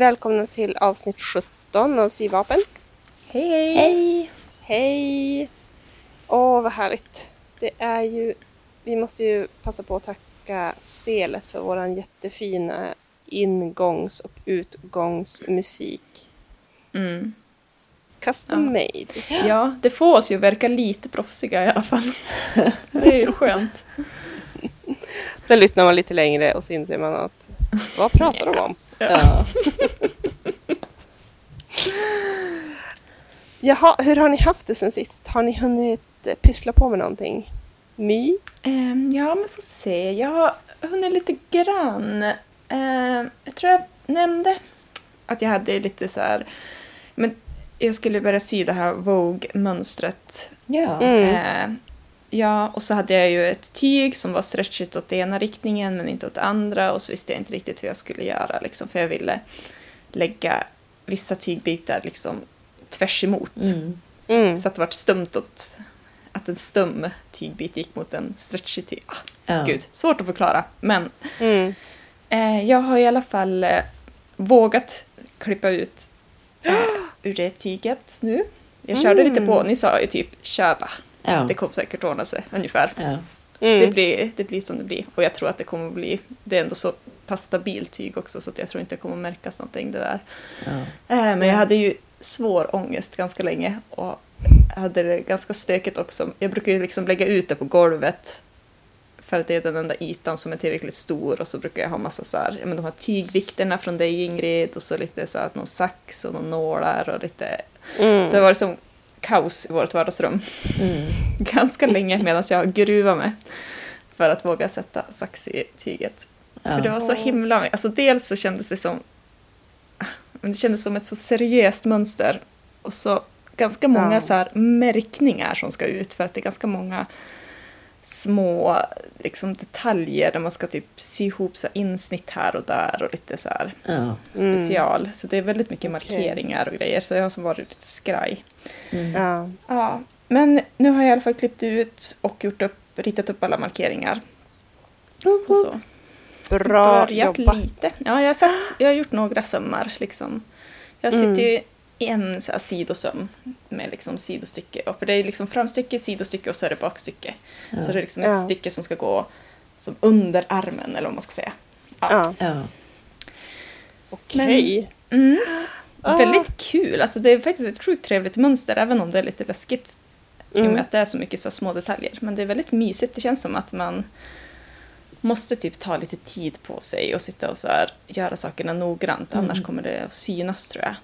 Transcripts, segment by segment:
Välkomna till avsnitt 17 av Syvapen. Hej hej! Hej! Hej! Åh, vad härligt. Det är ju, vi måste ju passa på att tacka Selet för våran jättefina ingångs och utgångsmusik. Mm. Custom Ja. made. Ja, det får oss ju verka lite proffsiga i alla fall. Det är ju skönt. Sen lyssnar man lite längre och så inser man att vad pratar de om? Ja. Jaha, hur har ni haft det sen sist? Har ni hunnit eh, pyssla på med någonting? My? Ehm, ja, men får se. Jag har hunnit lite grann. Ehm, jag tror jag nämnde att jag hade lite så här... Men jag skulle börja sy det här Vogue-mönstret. ja. Mm. Ehm, ja, och så hade jag ju ett tyg som var stretchigt åt ena riktningen men inte åt andra och så visste jag inte riktigt hur jag skulle göra liksom, för jag ville lägga vissa tygbitar liksom tvärs emot. Mm. Mm. Så att det vart stumt åt att en stum tygbit gick mot en stretchig tyg. Ah, Ja. Gud, svårt att förklara. Men Mm. eh, jag har i alla fall eh, vågat klippa ut eh, ur det tyget nu. Jag körde lite på, ni sa ju typ bara. Ja. Det kommer säkert ordna sig ungefär. Ja. Det, Mm. blir, det blir som det blir. Och jag tror att det kommer att bli, det är ändå så pass stabilt tyg också så att jag tror inte det kommer att märkas någonting det där. Ja. Eh, Men jag hade ju svår ångest ganska länge och hade det ganska stökigt också. Jag brukar ju liksom lägga ut det på golvet för att det är den enda ytan som är tillräckligt stor och så brukar jag ha massa så här, ja, men de här tygvikterna från dig Ingrid och så lite så här någon sax och någon nålar och lite Mm. så det var som kaos i vårt vardagsrum Mm. ganska länge medan jag gruvade mig för att våga sätta sax i tyget. Ja. För det var så himla... Alltså dels så kändes det som... Det kändes som ett så seriöst mönster. Och så ganska många Ja. så här märkningar som ska ut för att det är ganska många små liksom, detaljer där man ska typ sy ihop så här insnitt här och där och lite så här Ja. Mm. special. Så det är väldigt mycket Okej. markeringar och grejer så jag har som varit lite skraj. Mm. Ja. Ja, men nu har jag i alla fall klippt ut och gjort upp, ritat upp alla markeringar. Och så. Bra Börjat jobbat. lite. Ja, jag har, satt, jag har gjort några sömmar. Liksom. Jag Mm. sitter ju i en så här sidosöm med liksom sidostycke. Och för det är liksom framstycke, sidostycke och så är det bakstycke. Ja. Så det är liksom ett Ja. stycke som ska gå som under armen eller vad man ska säga. Ja. Ja, okej. Mm. Ah. Väldigt kul. Alltså det är faktiskt ett sjukt trevligt mönster även om det är lite läskigt. I och Mm. med att det är så mycket så små detaljer. Men det är väldigt mysigt. Det känns som att man måste typ ta lite tid på sig och sitta och så här, göra sakerna noggrant. Mm. Annars kommer det att synas tror jag.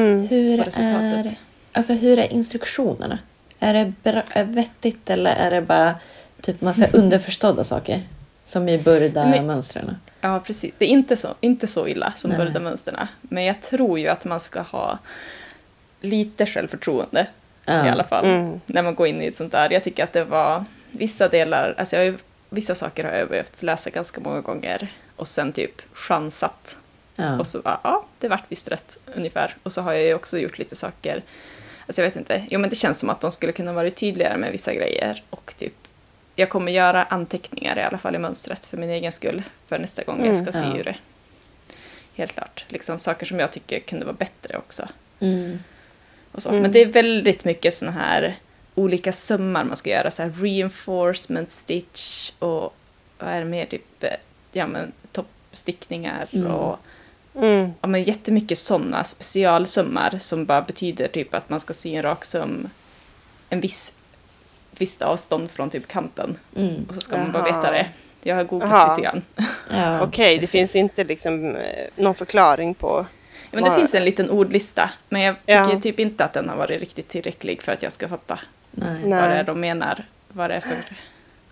Mm. Hur, är, alltså, hur är instruktionerna? Är det bra, är vettigt eller är det bara typ massa underförstådda saker? Som i burda Men- mönstren. Ja, precis. Det är inte så, inte så illa som mönsterna. Men jag tror ju att man ska ha lite självförtroende Ja. i alla fall. Mm. När man går in i ett sånt där. Jag tycker att det var vissa delar, alltså jag har ju, vissa saker har jag behövt läsa ganska många gånger och sen typ chansat. Ja. Och så bara, ja, det vart visst rätt ungefär. Och så har jag ju också gjort lite saker, alltså jag vet inte, jo men det känns som att de skulle kunna vara tydligare med vissa grejer och typ jag kommer göra anteckningar i alla fall i mönstret för min egen skull för nästa gång jag ska sy Mm. ur det. Helt klart. Liksom saker som jag tycker kunde vara bättre också. Mm. Mm. Men det är väldigt mycket såna här olika sömmar man ska göra. Så här reinforcement stitch och vad är det mer? Typ, eh, ja men toppstickningar Mm. och Mm. ja, men jättemycket sådana specialsömmar som bara betyder typ att man ska sy en rak söm en viss visst avstånd från typ kanten. Mm. Och så ska man bara Jaha. veta det. Jag har googlat Jaha. lite grann. Ja, Okej, det precis. finns inte liksom eh, någon förklaring på... Ja, men det finns en liten ordlista, men jag tycker Ja. typ inte att den har varit riktigt tillräcklig för att jag ska fatta Nej. Vad det är de menar, vad det är för,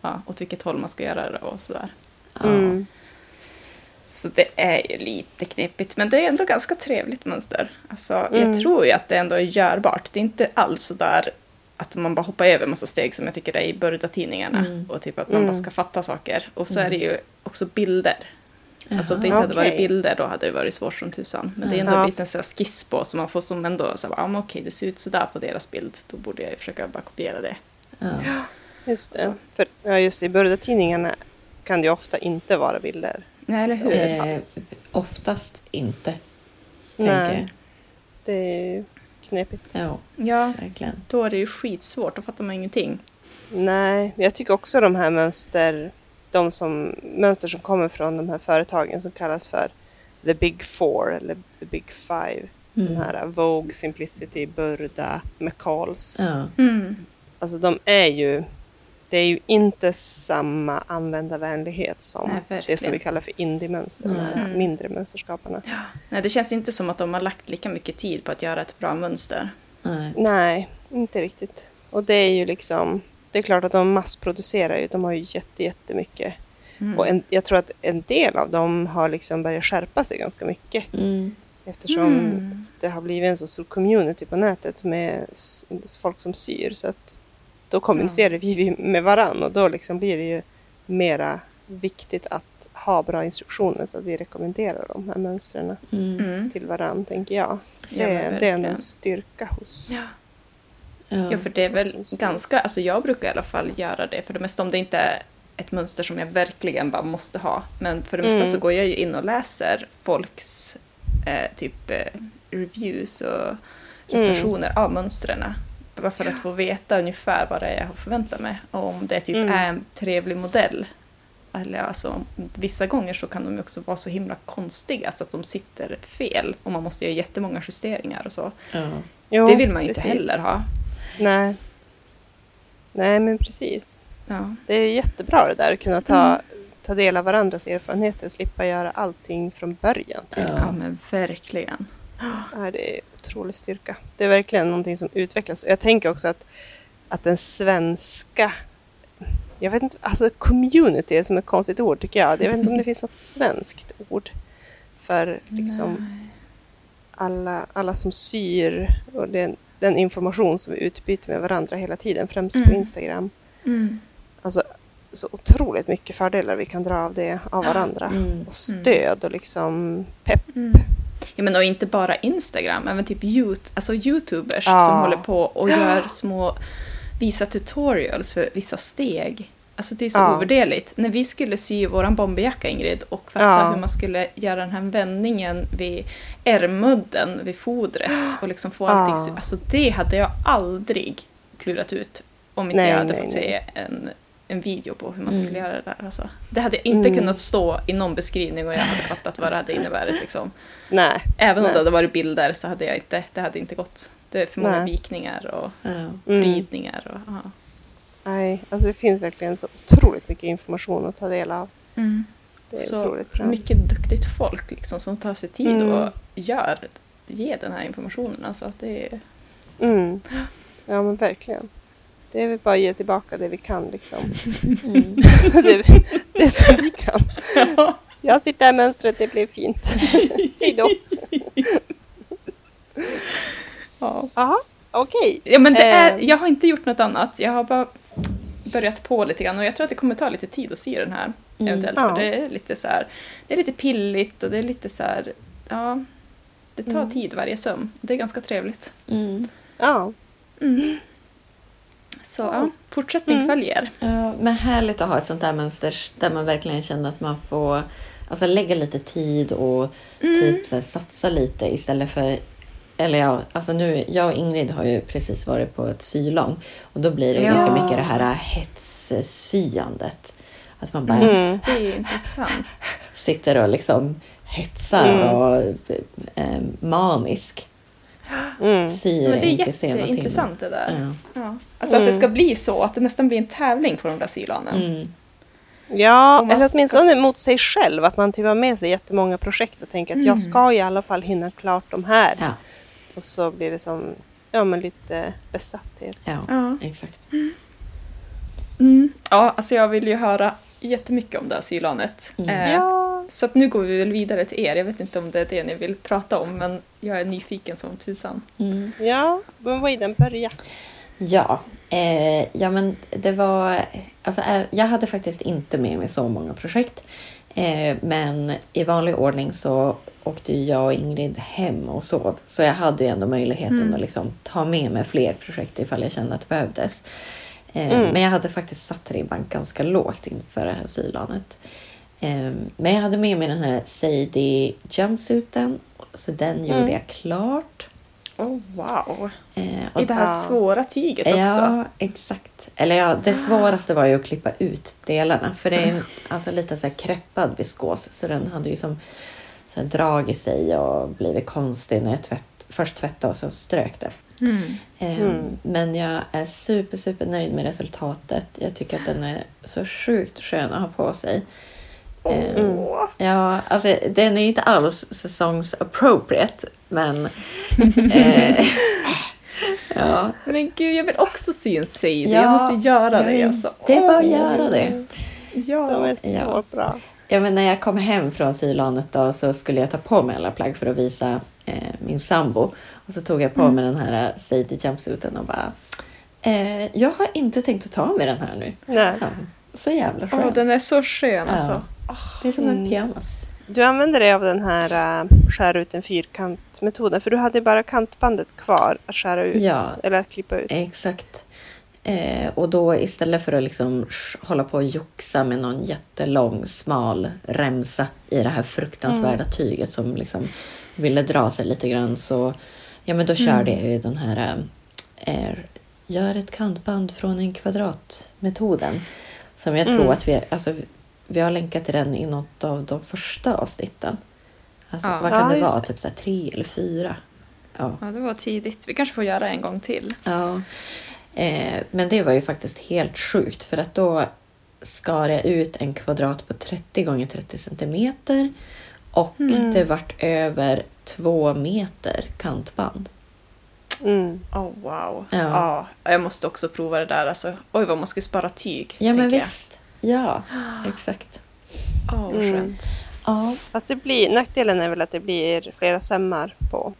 ja, åt vilket håll man ska göra det och sådär. Ja. Mm. Så det är ju lite knepigt, men det är ändå ganska trevligt mönster. Alltså, Mm. Jag tror ju att det ändå är görbart. Det är inte alls så där att man bara hoppar över massa steg som jag tycker det är i Burda-tidningarna. Mm. Och typ att man Mm. bara ska fatta saker. Och så är det ju också bilder. Alltså om det Jaha. inte hade varit bilder då hade det varit svårt som tusan. Men det är ändå Ja. en liten så här skiss på så man får som ändå så här, ah, men okej det ser ut sådär på deras bild. Då borde jag ju försöka bara kopiera det. Ja. Just det. Så. För, ja, just. I Burda-tidningarna kan det ju ofta inte vara bilder. Nej, eller hur? det Eh, oftast inte. tänker Nej. jag. Det är knepigt. Ja, Ja, verkligen. då är det ju skitsvårt, då fattar man ingenting. Nej, jag tycker också de här mönster, de som, mönster som kommer från de här företagen som kallas för the big four eller the big five. Mm. De här Vogue, Simplicity, Burda, McCalls. Ja. Mm. Alltså de är ju, det är ju inte samma användarvänlighet som Nej, det som vi kallar för indie-mönster, de här Mm. mindre mönsterskaparna. Nej, det känns inte som att de har lagt lika mycket tid på att göra ett bra mönster. Nej. Nej, inte riktigt. Och det är ju liksom, det är klart att de massproducerar ju, de har ju jätte, jättemycket. Mm. Och en, jag tror att en del av dem har liksom börjat skärpa sig ganska mycket Mm. eftersom Mm. det har blivit en så stor community på nätet med folk som syr. Så att då kommunicerar vi med varann och då liksom blir det ju mera viktigt att ha bra instruktioner så att vi rekommenderar de här mönstren Mm. Mm. till varann, tänker jag. Det, Ja, men det är en styrka hos Ja. Ja. Ja, för det är väl ganska, alltså jag brukar i alla fall göra det för det mesta om det inte är ett mönster som jag verkligen bara måste ha. Men för det mesta Mm. så går jag ju in och läser folks eh, typ eh, reviews och recensioner av mönstren. Bara för att få veta ungefär vad det är jag har förväntat mig. Och om det typ Mm. är en trevlig modell. Eller alltså, vissa gånger så kan de också vara så himla konstiga så att de sitter fel. Och man måste göra jättemånga justeringar och så. Ja. Jo, det vill man ju inte heller ha. Nej. Nej, men precis. Ja. Det är jättebra det där att kunna ta, Mm. ta del av varandras erfarenheter och slippa göra allting från början. Typ. Ja. Ja, men verkligen. Ja, det är otrolig styrka. Det är verkligen någonting som utvecklas. Jag tänker också att, att den svenska jag vet inte, alltså community är som ett konstigt ord tycker jag. Jag vet inte om det finns något svenskt ord för liksom alla, alla som syr och den, den information som vi utbyter med varandra hela tiden, främst på Mm. Instagram. Mm. Alltså så otroligt mycket fördelar vi kan dra av det av Ja. varandra. Mm. Och stöd och liksom pepp. Mm. Ja, men och inte bara Instagram, även typ Yout- alltså Youtubers Ja. som håller på och gör små, visar tutorials för vissa steg. Alltså det är så Ja. ovärderligt. När vi skulle sy våran bomberjacka Ingrid och fatta Ja. hur man skulle göra den här vändningen vid ärmudden, vid fodret och liksom få allting. Ja. sy- Alltså det hade jag aldrig klurat ut om inte Nej, jag hade nej, fått nej. se en, en video på hur man Mm. skulle göra det där. Alltså. Det hade inte Mm. kunnat stå i någon beskrivning och jag hade fattat vad det hade inneburit. Liksom. Nej. Även om Nej. det hade varit bilder så hade jag inte, det hade inte gått. Det är för många Nej. vikningar och Ja. Mm. vridningar. Och, ja. Nej, alltså det finns verkligen så otroligt mycket information att ta del av. Det är Så otroligt bra. mycket duktigt folk liksom, som tar sig tid Mm. och gör, ger den här informationen. Alltså, att det är, Mm. Ja, men verkligen. Det är väl bara att ge tillbaka det vi kan liksom. Mm. det, det som vi kan. Jag sitter här i mönstret, det blev fint. Hej då. ja. Okej. ja, men det är, Eh. jag har inte gjort något annat. Jag har bara börjat på lite grann och jag tror att det kommer ta lite tid att sy den här. Mm. Eventuellt, Ja. för det är lite så här, det är lite pilligt och det är lite så här, ja, det tar Mm. tid varje söm. Det är ganska trevligt. Mm. Ja, Mm. Så ja, fortsättning Mm. följer. Ja, men härligt att ha ett sånt där mönster där man verkligen känner att man får alltså, lägga lite tid och Mm. typ så här, satsa lite istället för... Eller ja, alltså nu, jag och Ingrid har ju precis varit på ett sylång och då blir det Ja. ganska mycket det här hetssyandet. Att man bara mm. Det är intressant. sitter och liksom hetsar Mm. och eh, manisk. Mm. Syr Men det är jätteintressant det där. Ja. Ja. Alltså att det Mm. ska bli så, att det nästan blir en tävling på de där sylanen. Mm. Ja, man eller åtminstone mot sig själv. Att man typ har med sig jättemånga projekt och tänker att jag Mm. ska i alla fall hinna klart de här. Ja, Och så blir det som ja, men lite besatthet. ja, Ja. exakt. Mm. ja, alltså jag vill ju höra jättemycket om det här sylanet. Mm. Eh, Ja, Så att nu går vi väl vidare till er. Jag vet inte om det är det ni vill prata om, men jag är nyfiken som tusan. Mm. ja, men vad är den börja? Ja, eh, ja men det var... Alltså, eh, jag hade faktiskt inte med mig så många projekt. Eh, men i vanlig ordning så åkte jag och Ingrid hem och sov. Så jag hade ju ändå möjligheten Mm. att liksom ta med mig fler projekt ifall jag kände att det behövdes. Eh, Mm. Men jag hade faktiskt satt ribban ganska lågt inför det här sylanet. Ehm, men jag hade med mig den här Sadie jumpsuiten. Så den gjorde Mm. jag klart. Oh, wow. Eh, och I det här Ja. svåra tyget också. Ja, exakt. Eller ja, det svåraste var ju att klippa ut delarna. För det är en, alltså lite så här kreppad viskos. Så den hade ju som så här dragit sig och blivit konstig när jag tvätt, först tvättade och sen strök det. Mm. Ehm, Mm. Men jag är super, super nöjd med resultatet. Jag tycker att den är så sjukt skön att ha på sig. Åh. Ja, alltså den är ju inte alls säsongs appropriate, men... eh, ja, Men gud, jag vill också se en Sadie. Ja, jag måste göra jag det. Alltså. Det är bara att göra det. Ja. De är så Ja. bra. Ja, men när jag kom hem från sylanet då så skulle jag ta på mig alla plagg för att visa eh, min sambo. Och så tog jag på mig den här eh, Sadie jumpsuiten och bara... Eh, jag har inte tänkt att ta med den här nu. Nej. Ja, så jävla Åh, skön. den är så skön Ja. alltså. Det är som en Mm. pyjamas. Du använder dig av den här uh, skära ut en fyrkant-metoden för du hade bara kantbandet kvar att skära ut, Ja. eller att klippa ut. Exakt. Eh, och då istället för att liksom hålla på och joxa med någon jättelång smal remsa i det här fruktansvärda tyget som liksom ville dra sig lite grann så ja men då körde jag ju den här eh, gör ett kantband från en kvadrat metoden. Som jag tror Mm. att vi, alltså, vi har länkat till den i något av de första avsnitten. Alltså, Ja. Vad kan Ja, det vara? det. Typ så tre eller fyra? Ja. Ja, det var tidigt. Vi kanske får göra en gång till. Ja, eh, men det var ju faktiskt helt sjukt för att då skar jag ut en kvadrat på 30 gånger 30 centimeter och Mm. det vart över två meter kantband. Mm. Oh, wow. Ja. Ja. jag måste också prova det där. Alltså, oj, vad man ska spara tyg. Ja, men tänker jag. visst. Ja, exakt. Åh, vad Mm. skönt. Ja. Fast det blir, nackdelen är väl att det blir flera sömmar på.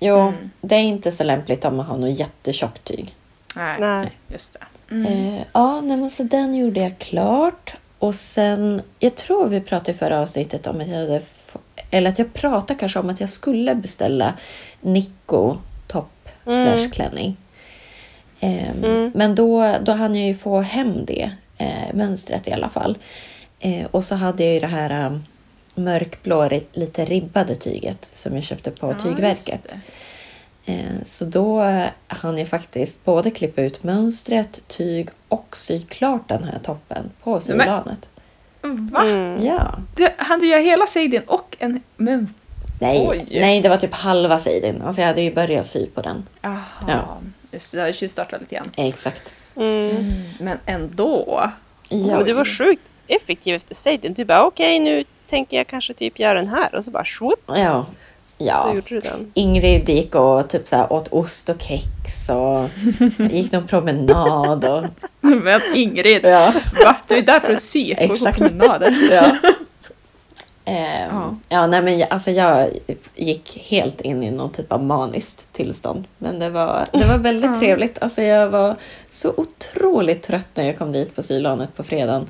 Jo, Mm. det är inte så lämpligt om man har något jättetjockt tyg. Nej, Nej. just det. Mm. Eh, ja, nej, men så den gjorde jag klart. Och sen, jag tror vi pratade i förra avsnittet om att jag hade, eller att jag pratade kanske om att jag skulle beställa Nico Mm. slash klänning. Ehm, Mm. Men då, då hann jag ju få hem det eh, mönstret i alla fall. Eh, och så hade jag ju det här um, mörkblå, lite ribbade tyget som jag köpte på Ja, Tygverket. Eh, Så då eh, hann jag faktiskt både klippa ut mönstret, tyg och sy klart den här toppen på sylanet. Va? Mm. Ja. Du, hann du göra hela Sadien och en... Men... Nej, Oj. nej, det var typ halva sidan. Alltså jag hade ju börjat sy på den. Jaha. Ja. Just det, jag har tjuvstartat lite grann. Exakt. Mm. Men ändå. Ja. Men du var sjukt effektiv efter Sadien. Du bara okej nu tänker jag kanske typ göra den här och så bara swoop, Ja. ja. du. Ingrid gick och typ så här åt ost och kex och gick någon promenad. Och, Men Ingrid, ja. va? Du är där för att sy och gå på Exakt. promenader. Ja. Ehm, Ja. ja, nej, men jag, alltså jag gick helt in i någon typ av maniskt tillstånd. Men det var, det var väldigt Ja. trevligt. Alltså jag var så otroligt trött när jag kom dit på sylanet på fredagen.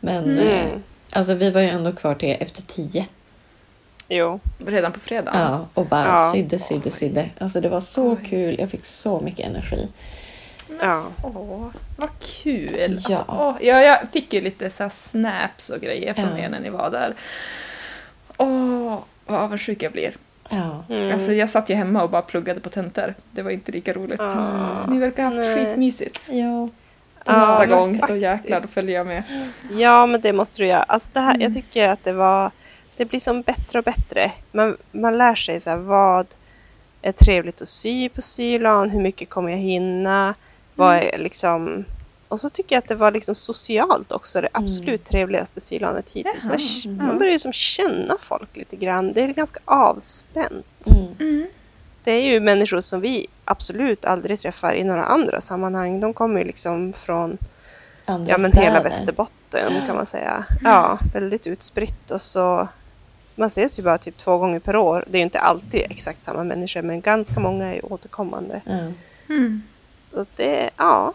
Men Mm. eh, alltså, vi var ju ändå kvar till efter tio. Jo. Redan på fredagen. Ja, och bara Ja. sydde, sydde, sydde. Alltså det var så kul. Jag fick så mycket energi. Ja. Åh, vad kul! Alltså, Ja. åh, ja, jag fick ju lite så här snaps och grejer från Ja. er när ni var där. Åh, vad avundsjuk jag blir. Ja. Mm. Alltså, jag satt ju hemma och bara pluggade på tentor. Det var inte lika roligt. Ah. Ni verkar ha haft Nej. skitmysigt. Ja. Nästa men gång, då jäklar, då följer jag med. Ja, men det måste du göra. Alltså det här, Mm. Jag tycker att det var... Det blir som bättre och bättre. Man, man lär sig så här, vad är trevligt att sy på sylan, hur mycket kommer jag hinna, vad Mm. är liksom... Och så tycker jag att det var liksom socialt också det Mm. absolut trevligaste sylanet hittills. Man, Jaha, man ja. börjar ju som känna folk lite grann. Det är ganska avspänt. Mm. Det är ju människor som vi absolut aldrig träffar i några andra sammanhang. De kommer ju liksom från Andra ja, men hela. Västerbotten kan man säga. Ja, väldigt utspritt och så man ses ju bara typ två gånger per år. Det är ju inte alltid exakt samma människor men ganska många är återkommande. Mm. Så det, ja,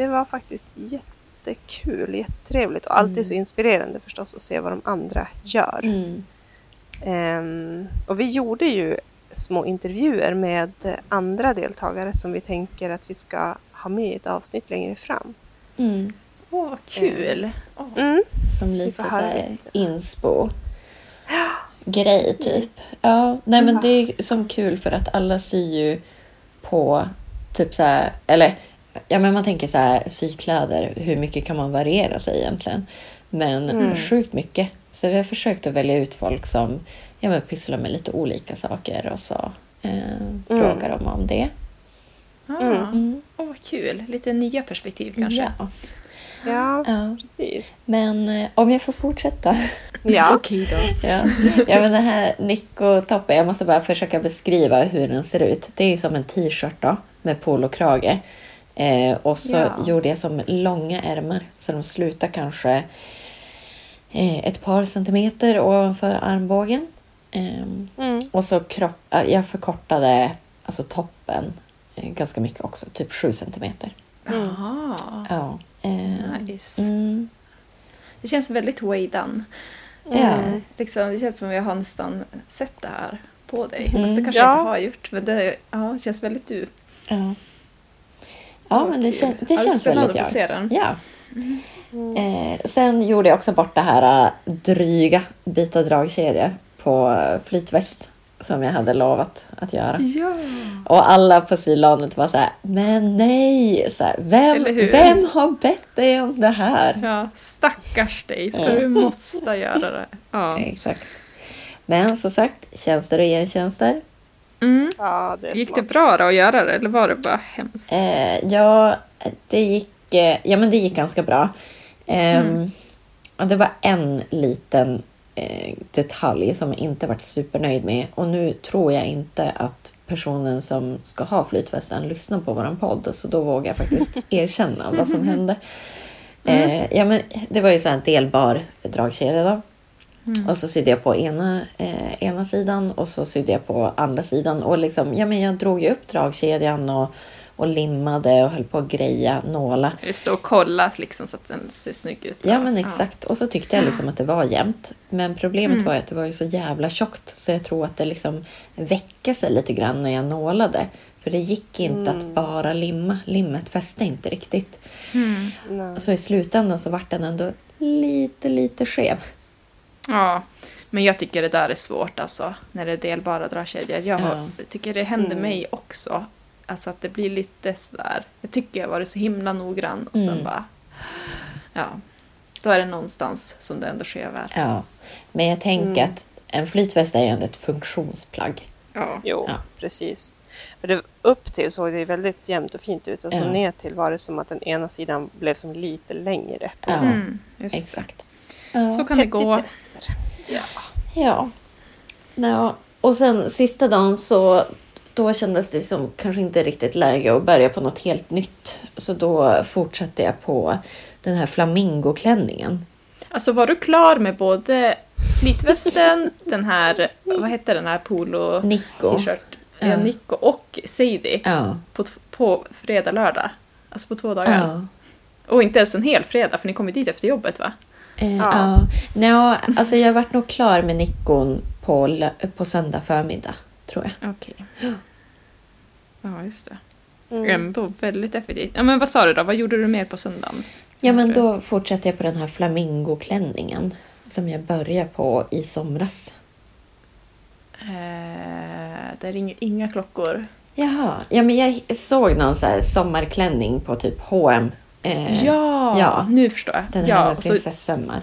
det var faktiskt jättekul, jättetrevligt och alltid så inspirerande förstås att se vad de andra gör. Mm. Ehm, och vi gjorde ju små intervjuer med andra deltagare som vi tänker att vi ska ha med i ett avsnitt längre fram. Mm. Åh, vad kul! Åh. Mm. Som Så lite så här inspo. Grej Precis. typ. Ja, nej men det är som kul för att alla syr ju på typ så här, eller ja men man tänker så här sykläder, hur mycket kan man variera sig egentligen? Men Mm. sjukt mycket. Så vi har försökt att välja ut folk som ja, men pysslar med lite olika saker och så eh, frågar de om det. Ah. Mm. Åh, vad kul! Lite nya perspektiv kanske. Ja. Ja, ja. precis. Men eh, om jag får fortsätta. Ja. Okej då. Ja, ja men den här Nico-toppen, jag måste bara försöka beskriva hur den ser ut. Det är som en t-shirt då, med polokrage. Eh, och så Ja. gjorde jag som långa ärmar, så de slutar kanske eh, ett par centimeter ovanför armbågen. Ehm, Mm. och så kropp, äh, jag förkortade alltså toppen eh, ganska mycket också, typ 7 centimeter. Jaha. Ja. Eh, Nice. mm, Det känns väldigt way done. ja. Mm. Liksom, det känns som jag har nästan sett det här på dig. Mm. Fast det kanske Ja. jag inte har gjort. Men det, ja, känns väldigt du. ja. Ja, men det, kän, det Ja, känns spännande väldigt att jag. se den. Ja. Mm. Eh, sen gjorde jag också bort det här eh, dryga byta dragkedja på flytväst som jag hade lovat att göra. Ja. Och alla på sylanet var så här, men nej! Så här, vem, vem har bett dig om det här? ja, stackars dig. Ska du måste göra det. Ja. Exakt. Men som sagt, tjänster och gentjänster. Mm. Ja, det Gick det bra då att göra det eller var det bara hemskt? Eh, ja, det gick, eh, ja, men det gick ganska bra. Ehm, Mm. Det var en liten eh, detalj som jag inte varit supernöjd med. Och nu tror jag inte att personen som ska ha flytvästen lyssnar på våran podd. Så då vågar jag faktiskt erkänna vad som hände. Eh, ja, men det var ju så här en delbar dragkedja då. Mm. Och så sydde jag på ena, eh, ena sidan och så sydde jag på andra sidan. Och liksom, ja, men jag drog ju upp dragkedjan och, och limmade och höll på att greja, nåla. Just det, och kollat liksom så att den ser snygg ut. Ja men exakt. Och så tyckte jag liksom att det var jämnt. Men problemet Mm. var ju att det var ju så jävla tjockt. Så jag tror att det liksom väckte sig lite grann när jag nålade. För det gick inte att bara limma. Limmet fäste inte riktigt. Mm. Så i slutändan så vart den ändå lite, lite skev. Ja, men jag tycker det där är svårt alltså. När det är delbara dragkedjor. Jag har, Ja. tycker det händer Mm. mig också. Alltså att det blir lite sådär. Jag tycker jag varit så himla noggrann och sen Mm. bara... Ja. Då är det någonstans som det ändå skevar. Ja. Men jag tänker Mm. att en flytväst är ju ändå ett funktionsplagg. Ja. Jo, Ja. precis. Men det, upp till såg det väldigt jämnt och fint ut och så Ja. ner till var det som att den ena sidan blev som lite längre. Ja, Mm, just det. exakt. Ja. Så kan det gå. Ja. Ja. ja. Och sen sista dagen så då kändes det som kanske inte riktigt läge att börja på något helt nytt. Så då fortsatte jag på den här flamingoklänningen. Alltså var du klar med både flytvästen, den här, vad hette den här polo Nico. t-shirt, Ja. ja. Nico och Sadie Ja. på, på fredag, lördag? Alltså på två dagar. Ja. Och inte ens en hel fredag för ni kom ju dit efter jobbet va? Eh, Ja. ja. Nå, alltså jag vart nog klar med Nikon på, på söndag förmiddag, tror jag. Okej. Ja, just det. Mm. Ändå väldigt effektivt. Ja, men vad sa du då? Vad gjorde du mer på söndagen? Ja, men då fortsatte jag på den här flamingoklänningen som jag började på i somras. Eh, det ringer inga klockor. Jaha, ja men jag såg någon så här sommarklänning på typ H&M. Eh, ja, ja. nu förstår jag. Den här ja, prinsessömmar.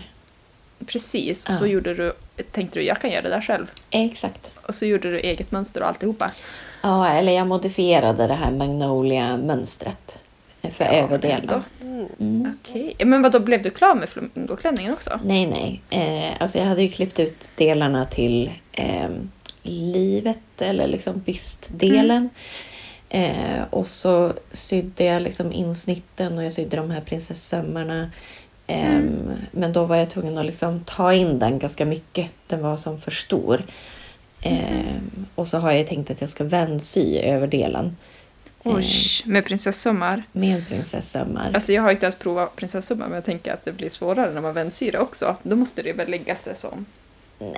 precis, och Ja. så gjorde du, tänkte du jag kan göra det där själv. Exakt. Och så gjorde du eget mönster och alltihopa. Ja, eller jag modifierade det här Magnolia-mönstret för överdelen. Mm. Mm. Okej, men vad då blev du klar med flamingoklänningen också? Nej, nej. Eh, alltså jag hade ju klippt ut delarna till eh, livet eller liksom bystdelen. Eh, och så sydde jag liksom insnitten och jag sydde de här prinsessömmarna. Eh, Men då var jag tvungen att liksom ta in den ganska mycket. Den var som för stor. Eh, och så har jag tänkt att jag ska vändsy överdelen. Oj, med prinsessommar. Med prinsessömmar. Alltså jag har inte ens provat prinsessommar men jag tänker att det blir svårare när man vändsyr det också. Då måste det väl lägga sig som... Nja,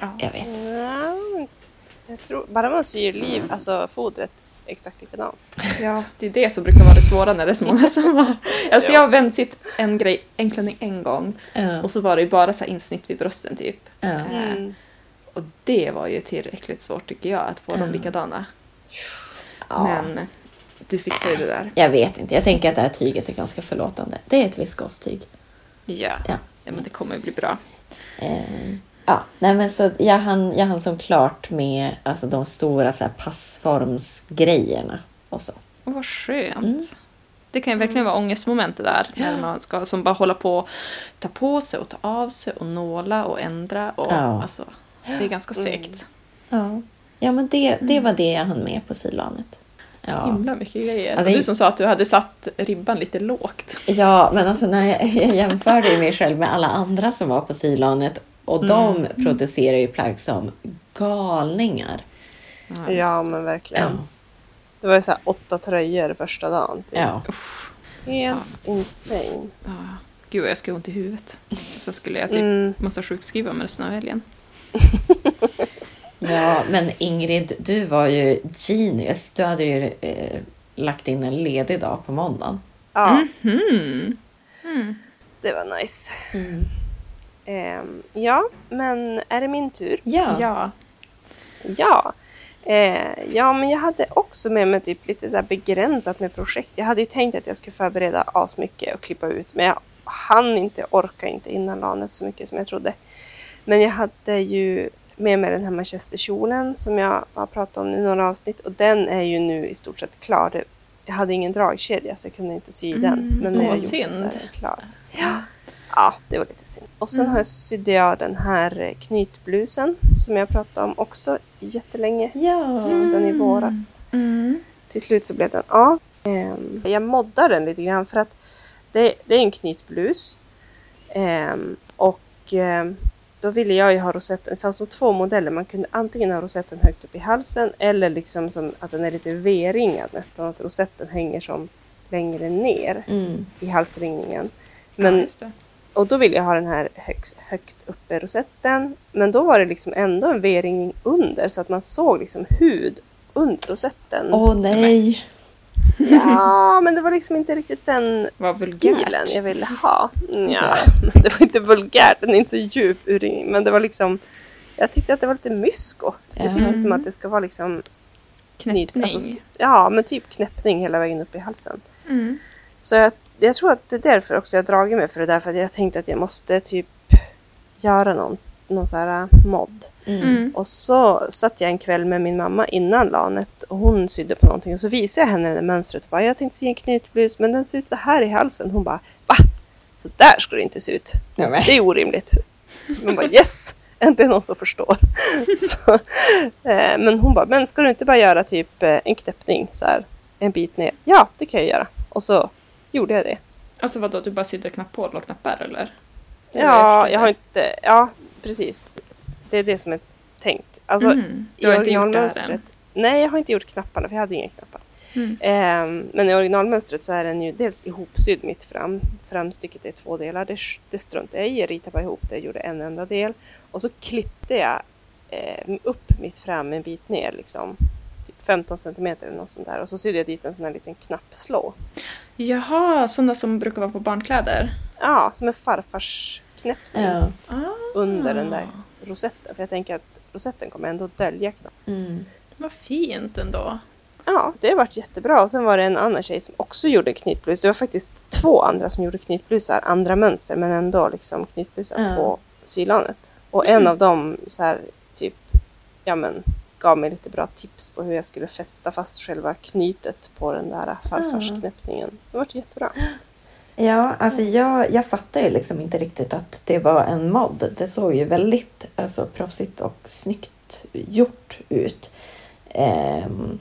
Ja. jag vet inte. Ja, jag tror, bara man syr liv, alltså fodret exakt likadan. Ja, det är det som brukar vara det svåra när det är så många som har... Alltså Ja. jag har vänt sitt en grej, en klänning en gång Ja. och så var det ju bara så här insnitt vid brösten typ. Ja. Mm. Och det var ju tillräckligt svårt tycker jag att få dem Ja. likadana. Ja. Men du fixar ju det där. Jag vet inte, jag tänker att det här tyget är ganska förlåtande. Det är ett viskostyg. Ja. Ja. ja, men det kommer ju bli bra. Ja, nej men så jag hann, jag hann som klart med alltså, de stora så här, passformsgrejerna och så. Och vad skönt. Mm. Det kan ju verkligen vara ångestmoment det där. När man ska som bara hålla på och ta på sig och ta av sig och nåla och ändra. Och, Ja. alltså, det är ganska segt. Ja, ja men det, det var det jag hann med på sylanet. Ja. Himla mycket grejer. Ja, det- Du som sa att du hade satt ribban lite lågt. ja, men alltså när jag, jag jämförde mig själv med alla andra som var på sylanet och de producerar ju plagg som galningar. Ja, men verkligen. Ja. Det var ju så här åtta tröjor första dagen. Typ. Ja. Helt insane. Ja. Gud jag ska ont i huvudet. Så skulle jag typ Mm. måste sjukskriva mig resten av helgen. ja, men Ingrid, du var ju genius. Du hade ju eh, lagt in en ledig dag på måndagen. Ja, Hmm. det var nice. Ehm, ja, men är det min tur? Ja. Ja. Ja. Eh, ja, men jag hade också med mig typ lite så här begränsat med projekt. Jag hade ju tänkt att jag skulle förbereda asmycket och klippa ut, men jag hann inte, orka inte innan lanet så mycket som jag trodde. Men jag hade ju med mig den här manchesterkjolen som jag har pratat om i några avsnitt och den är ju nu i stort sett klar. Jag hade ingen dragkedja så jag kunde inte sy den. Men när åh, jag gjort det så synd. är den klar. Ja. Ja, det var lite synd. Och sen har jag sydde jag den här knytblusen som jag pratade om också jättelänge. Ja. Typ sen i våras. Mm. Till slut så blev den av. Ehm, jag moddar den lite grann för att det, det är en knytblus. Ehm, och ehm, då ville jag ju ha rosetten. Det fanns som två modeller. Man kunde antingen ha rosetten högt upp i halsen eller liksom som att den är lite V-ringad nästan. Att rosetten hänger som längre ner Mm. i halsringningen. ja, Men det. Och då ville jag ha den här högt, högt uppe rosetten. Men då var det liksom ändå en V-ringning under så att man såg liksom hud under rosetten. Åh nej. Ja, men det var liksom inte riktigt den stilen jag ville ha. Ja, det var inte vulgärt, den är inte så djup urringning. Men det var liksom, jag tyckte att det var lite mysko. Jag tyckte som att det ska vara liksom knyt, Knäppning. alltså, ja, men typ knäppning hela vägen upp i halsen. Mm. Så jag, jag tror att det är därför också jag har dragit mig för det där. För att jag tänkte att jag måste typ göra någon, någon så här mod. Mm. Mm. Och så satt jag en kväll med min mamma innan lanet och hon sydde på någonting. Och så visade jag henne det där mönstret och bara, jag tänkte sy en knutblus men den ser ut så här i halsen. Hon bara, va? Så där ska det inte se ut. Nej, men. Det är orimligt. Man bara, yes! Äntligen någon som förstår. Så, eh, men hon bara, men ska du inte bara göra typ eh, en knäppning så här, en bit ner? Ja, det kan jag göra. Och så gjorde jag det. Alltså vadå, du bara sydde knappar och knappar eller? Ja, jag har inte, ja precis. Det är det som är tänkt. Alltså, Mm. I originalmönstret. Nej, jag har inte gjort knapparna för jag hade inga knappar. Mm. Ehm, men i originalmönstret så är den ju dels ihopsydd mitt fram. Framstycket är två delar. Det, det struntade jag i. Jag ritade bara ihop det. Jag gjorde en enda del. Och så klippte jag eh, upp mitt fram en bit ner. Liksom, typ 15 centimeter eller något sånt där. Och så sydde jag dit en sån här liten knappslå. Jaha, sådana som brukar vara på barnkläder? Ja, som en farfars knäppning Ja. Ah. under den där rosetten. För jag tänker att rosetten kommer ändå dölja knappen. Mm. Vad fint ändå. Ja, det har varit jättebra. Och sen var det en annan tjej som också gjorde knytblus. Det var faktiskt två andra som gjorde knytblusar, andra mönster, men ändå liksom knytblusar Ja. på sylanet. Och en av dem så här, typ, ja men, gav mig lite bra tips på hur jag skulle fästa fast själva knytet på den där farfarsknäppningen. Det har varit jättebra. Ja, alltså jag, jag fattar ju liksom inte riktigt att det var en mod. Det såg ju väldigt alltså, proffsigt och snyggt gjort ut. Ehm,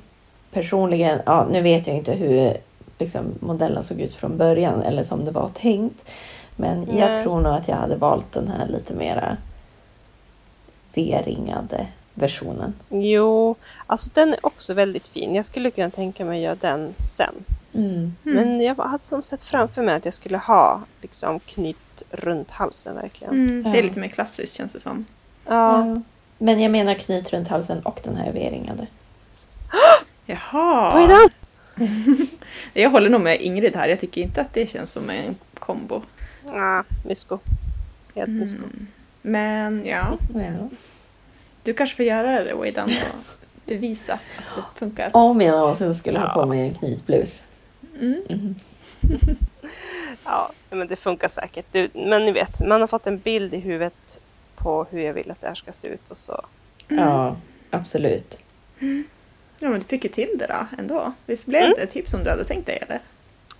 personligen, ja, nu vet jag inte hur liksom, modellen såg ut från början eller som det var tänkt. Men Nej. jag tror nog att jag hade valt den här lite mera V-ringade versionen. Jo, alltså den är också väldigt fin. Jag skulle kunna tänka mig att göra den sen. Mm. Men jag hade som sett framför mig att jag skulle ha liksom knyt runt halsen verkligen. Mm, det är lite mer klassiskt känns det som. Ja. Ja. Men jag menar knyt runt halsen och den här V-ringade. Jaha. Waydan! Jag håller nog med Ingrid här. Jag tycker inte att det känns som en kombo. Ja, mysko. Helt mysko. Men ja, Ja. Du kanske får göra det Waydan och bevisa att det funkar. Om jag någonsin skulle ha på mig en knytblus. Mm. Mm. Ja, men det funkar säkert. Du, men ni vet, man har fått en bild i huvudet på hur jag vill att det här ska se ut och så. Ja, absolut. Ja, men du fick ju till det då ändå. Visst blev det typ som du hade tänkt dig eller?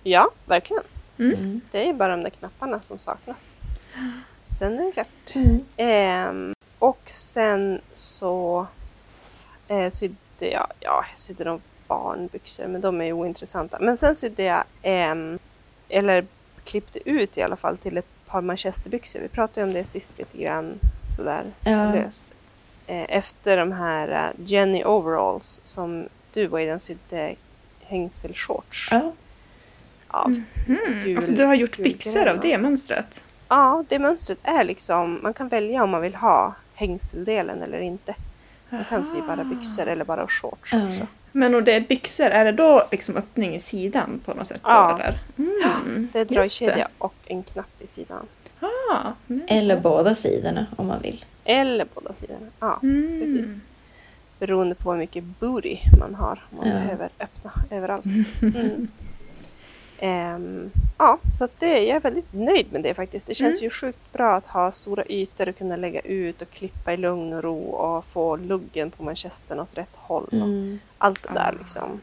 Ja, verkligen. Mm. Det är ju bara de där knapparna som saknas. Sen är det klart. Mm. Och sen så eh, sydde jag, ja, jag sydde nog barnbyxor, men de är ju ointressanta. Men sen sydde jag, ehm, eller klippte ut i alla fall till ett par manchesterbyxor. Vi pratade om det sist lite grann sådär Ja. löst. Eh, efter de här eh, Jenny overalls som du den sydde hängselshorts Ja. av. Mm. Gul- alltså du har gjort byxor av det mönstret? Ja, det mönstret är liksom, man kan välja om man vill ha hängseldelen eller inte. Man kan sy bara byxor eller bara shorts Ja. också. Men och det är byxor, är det då liksom öppning i sidan på något sätt? Ja. Då, eller? Mm. Det är dragkedja och en knapp i sidan. Ah, Eller båda sidorna om man vill. Eller båda sidorna. Ja, Mm. precis. Beroende på hur mycket booty man har. Om man Ja. behöver öppna överallt. Mm. Ehm, ja, så att det, jag är väldigt nöjd med det faktiskt. Det känns Mm. ju sjukt bra att ha stora ytor och kunna lägga ut och klippa i lugn och ro och få luggen på manchesten åt rätt håll. Mm. allt det där Ah. liksom.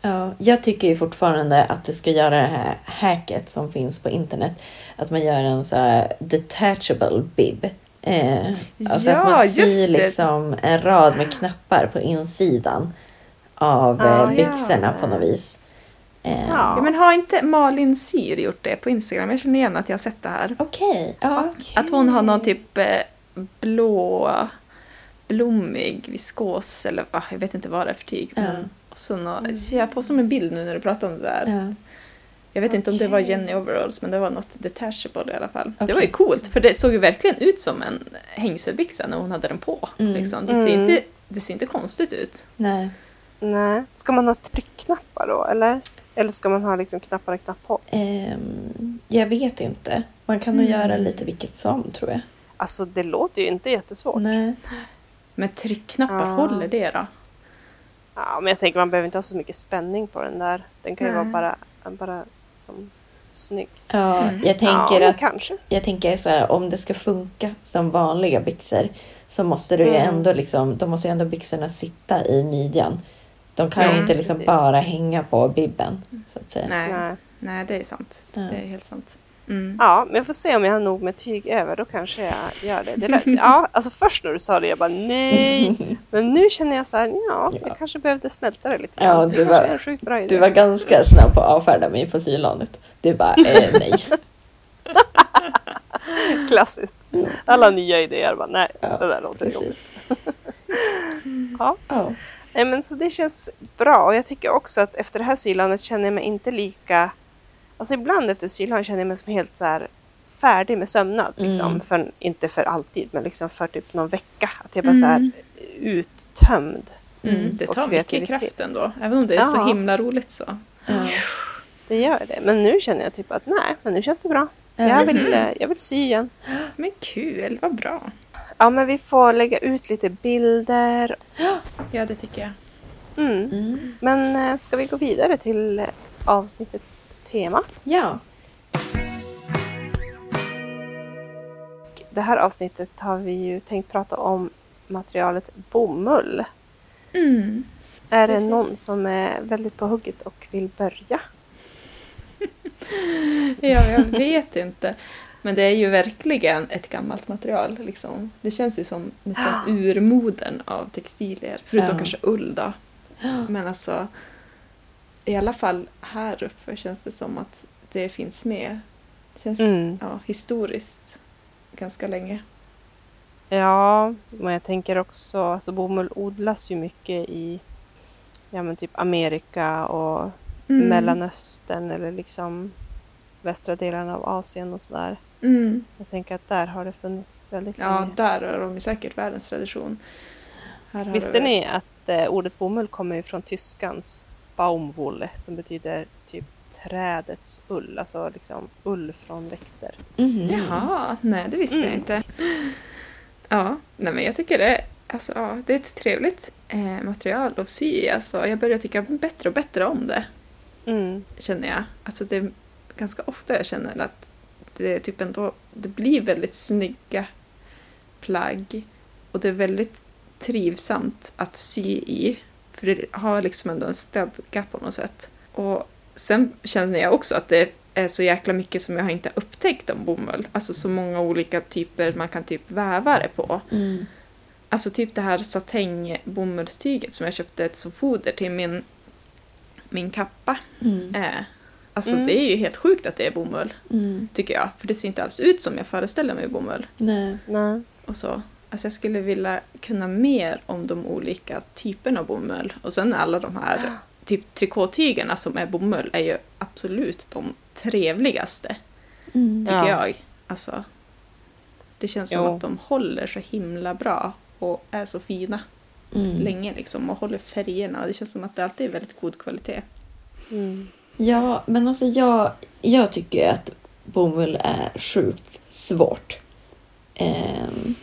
Ja, jag tycker ju fortfarande att du ska göra det här hacket som finns på internet. Att man gör en så här detachable bib. Eh, alltså Ja, att man syr liksom en rad med knappar på insidan av Ah, eh, byxorna ja. på något vis. Eh, Ja. Ja, men har inte Malin Syr gjort det på Instagram? Jag känner igen att jag har sett det här. Okej, ja. Att hon har någon typ eh, blå, blommig viskos eller va, jag vet inte vad det är för tyg. Ja. Men, och så nå, jag får som en bild nu när du pratar om det där. ja. Jag vet inte om det var. Jenny Overalls men det var något detachable i alla fall. Det Okej. var ju coolt för det såg ju verkligen ut som en hängselbyxa när hon hade den på. Mm. Liksom. Det, ser Mm. inte, det ser inte konstigt ut. Nej. Nej. Ska man ha tryckknappar då eller? Eller ska man ha liksom knappar och knapphål? Ehm, jag vet inte. Man kan nog Mm. göra lite vilket som tror jag. Alltså det låter ju inte jättesvårt. Nej. Men tryckknappar, Ja. håller det då? Ja, men jag tänker man behöver inte ha så mycket spänning på den där. Den kan ju Nej. vara bara, bara som snygg. Ja, jag tänker ja, att kanske. jag tänker så här, om det ska funka som vanliga byxor så måste du ju Mm. ändå liksom, då måste ju ändå byxorna sitta i midjan. De kan ju inte liksom precis. bara hänga på bibben. Så att säga. Nej, Nej. Nej det är sant. Ja. Det är helt sant. Mm. Ja, men jag får se om jag har nog med tyg över. Då kanske jag gör det. det lät, ja, alltså först när du sa det, jag bara nej. Men nu känner jag så här, ja, Ja. jag kanske behövde smälta det lite Ja, du det kanske var- är en sjukt bra idé. Du var ganska snabb på att avfärda mig på sylanet. Du bara, eh, nej. Klassiskt. Alla nya idéer, bara nej, Ja, det där låter jobbigt. Precis. Ja. Ja. Nej, men så det känns bra och jag tycker också att efter det här sylanet känner jag mig inte lika... Alltså ibland efter sylan känner jag mig som helt så här färdig med sömnad. Liksom. Mm. För, inte för alltid, men liksom för typ någon vecka. Att jag bara så här Mm. uttömd. Mm. Det tar mycket kraft ändå. Även om det är så Ja. himla roligt så. Ja. Det gör det. Men nu känner jag typ att nej, men nu känns det bra. Ja. Jag, vill, eh, jag vill sy igen. Men kul, vad bra. Ja, men vi får lägga ut lite bilder. Ja, det tycker jag. Mm. Mm. Men eh, ska vi gå vidare till eh, avsnittets tema? ja. Det här avsnittet har vi ju tänkt prata om materialet bomull. Mm. Är det någon som är väldigt på hugget och vill börja? Ja, jag vet inte. Men det är ju verkligen ett gammalt material. Liksom. Det känns ju som nästan urmodern av textilier. Förutom Ja. kanske ull då. Men alltså, i alla fall här uppe känns det som att det finns med. Det känns Mm. ja, historiskt ganska länge. Ja, men jag tänker också, alltså bomull odlas ju mycket i ja, men typ Amerika och Mm. Mellanöstern eller liksom västra delarna av Asien och sådär. Mm. Jag tänker att där har det funnits väldigt Ja, länge. där har de säkert världens tradition. Visste ni att eh, ordet bomull kommer ju från tyskans Baumwolle som betyder typ trädets ull, alltså liksom ull från växter. Mhm. Jaha, nej det visste jag Mm. inte. Ja, nej men jag tycker det, alltså, ja, det är ett trevligt eh, material att sy. Alltså, jag börjar tycka bättre och bättre om det, Mm. känner jag. Alltså, det är ganska ofta jag känner att det, typ ändå, det blir väldigt snygga plagg och det är väldigt trivsamt att sy i. För det har liksom ändå en stadga på något sätt. Och sen känner jag också att det är så jäkla mycket som jag har inte upptäckt om bomull. Alltså så många olika typer man kan typ väva det på. Mm. Alltså typ det här satängbomullstyget som jag köpte som foder till min, min kappa. Mm. Eh, alltså Mm. det är ju helt sjukt att det är bomull, Mm. tycker jag. För det ser inte alls ut som jag föreställer mig bomull. Nej. Nej. Och så. Alltså jag skulle vilja kunna mer om de olika typerna av bomull. Och sen alla de här typ trikåtygerna som är bomull är ju absolut de trevligaste, Mm. tycker Ja. jag. Alltså, det känns som Jo. att de håller så himla bra och är så fina Mm. länge liksom och håller färgerna. Det känns som att det alltid är väldigt god kvalitet. Mm. Ja, men alltså jag, jag tycker att bomull är sjukt svårt. Ehm,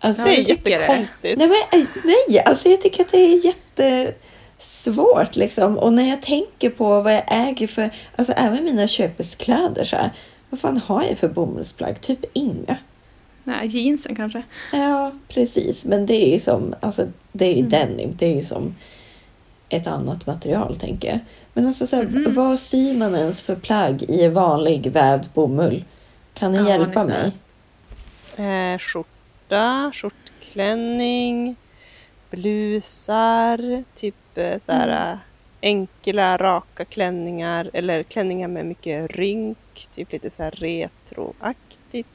alltså, Det är jättekonstigt. nej, men, nej, alltså jag tycker att det är jättesvårt liksom. Och när jag tänker på vad jag äger för, alltså även mina köpeskläder så här. Vad fan har jag för bomullsplagg? Typ inga. Nej, jeansen kanske. Ja, precis. Men det är ju som, alltså det är ju Mm. denim. Det är ju som ett annat material tänker jag. Men alltså så här, Mhm. vad syr man ens för plagg i vanlig vävd bomull? Kan ni Ja, hjälpa mig? Eh, skjorta, skjortklänning, blusar, typ eh, så här, eh, enkla raka klänningar eller klänningar med mycket rynk, typ lite så här retroaktigt.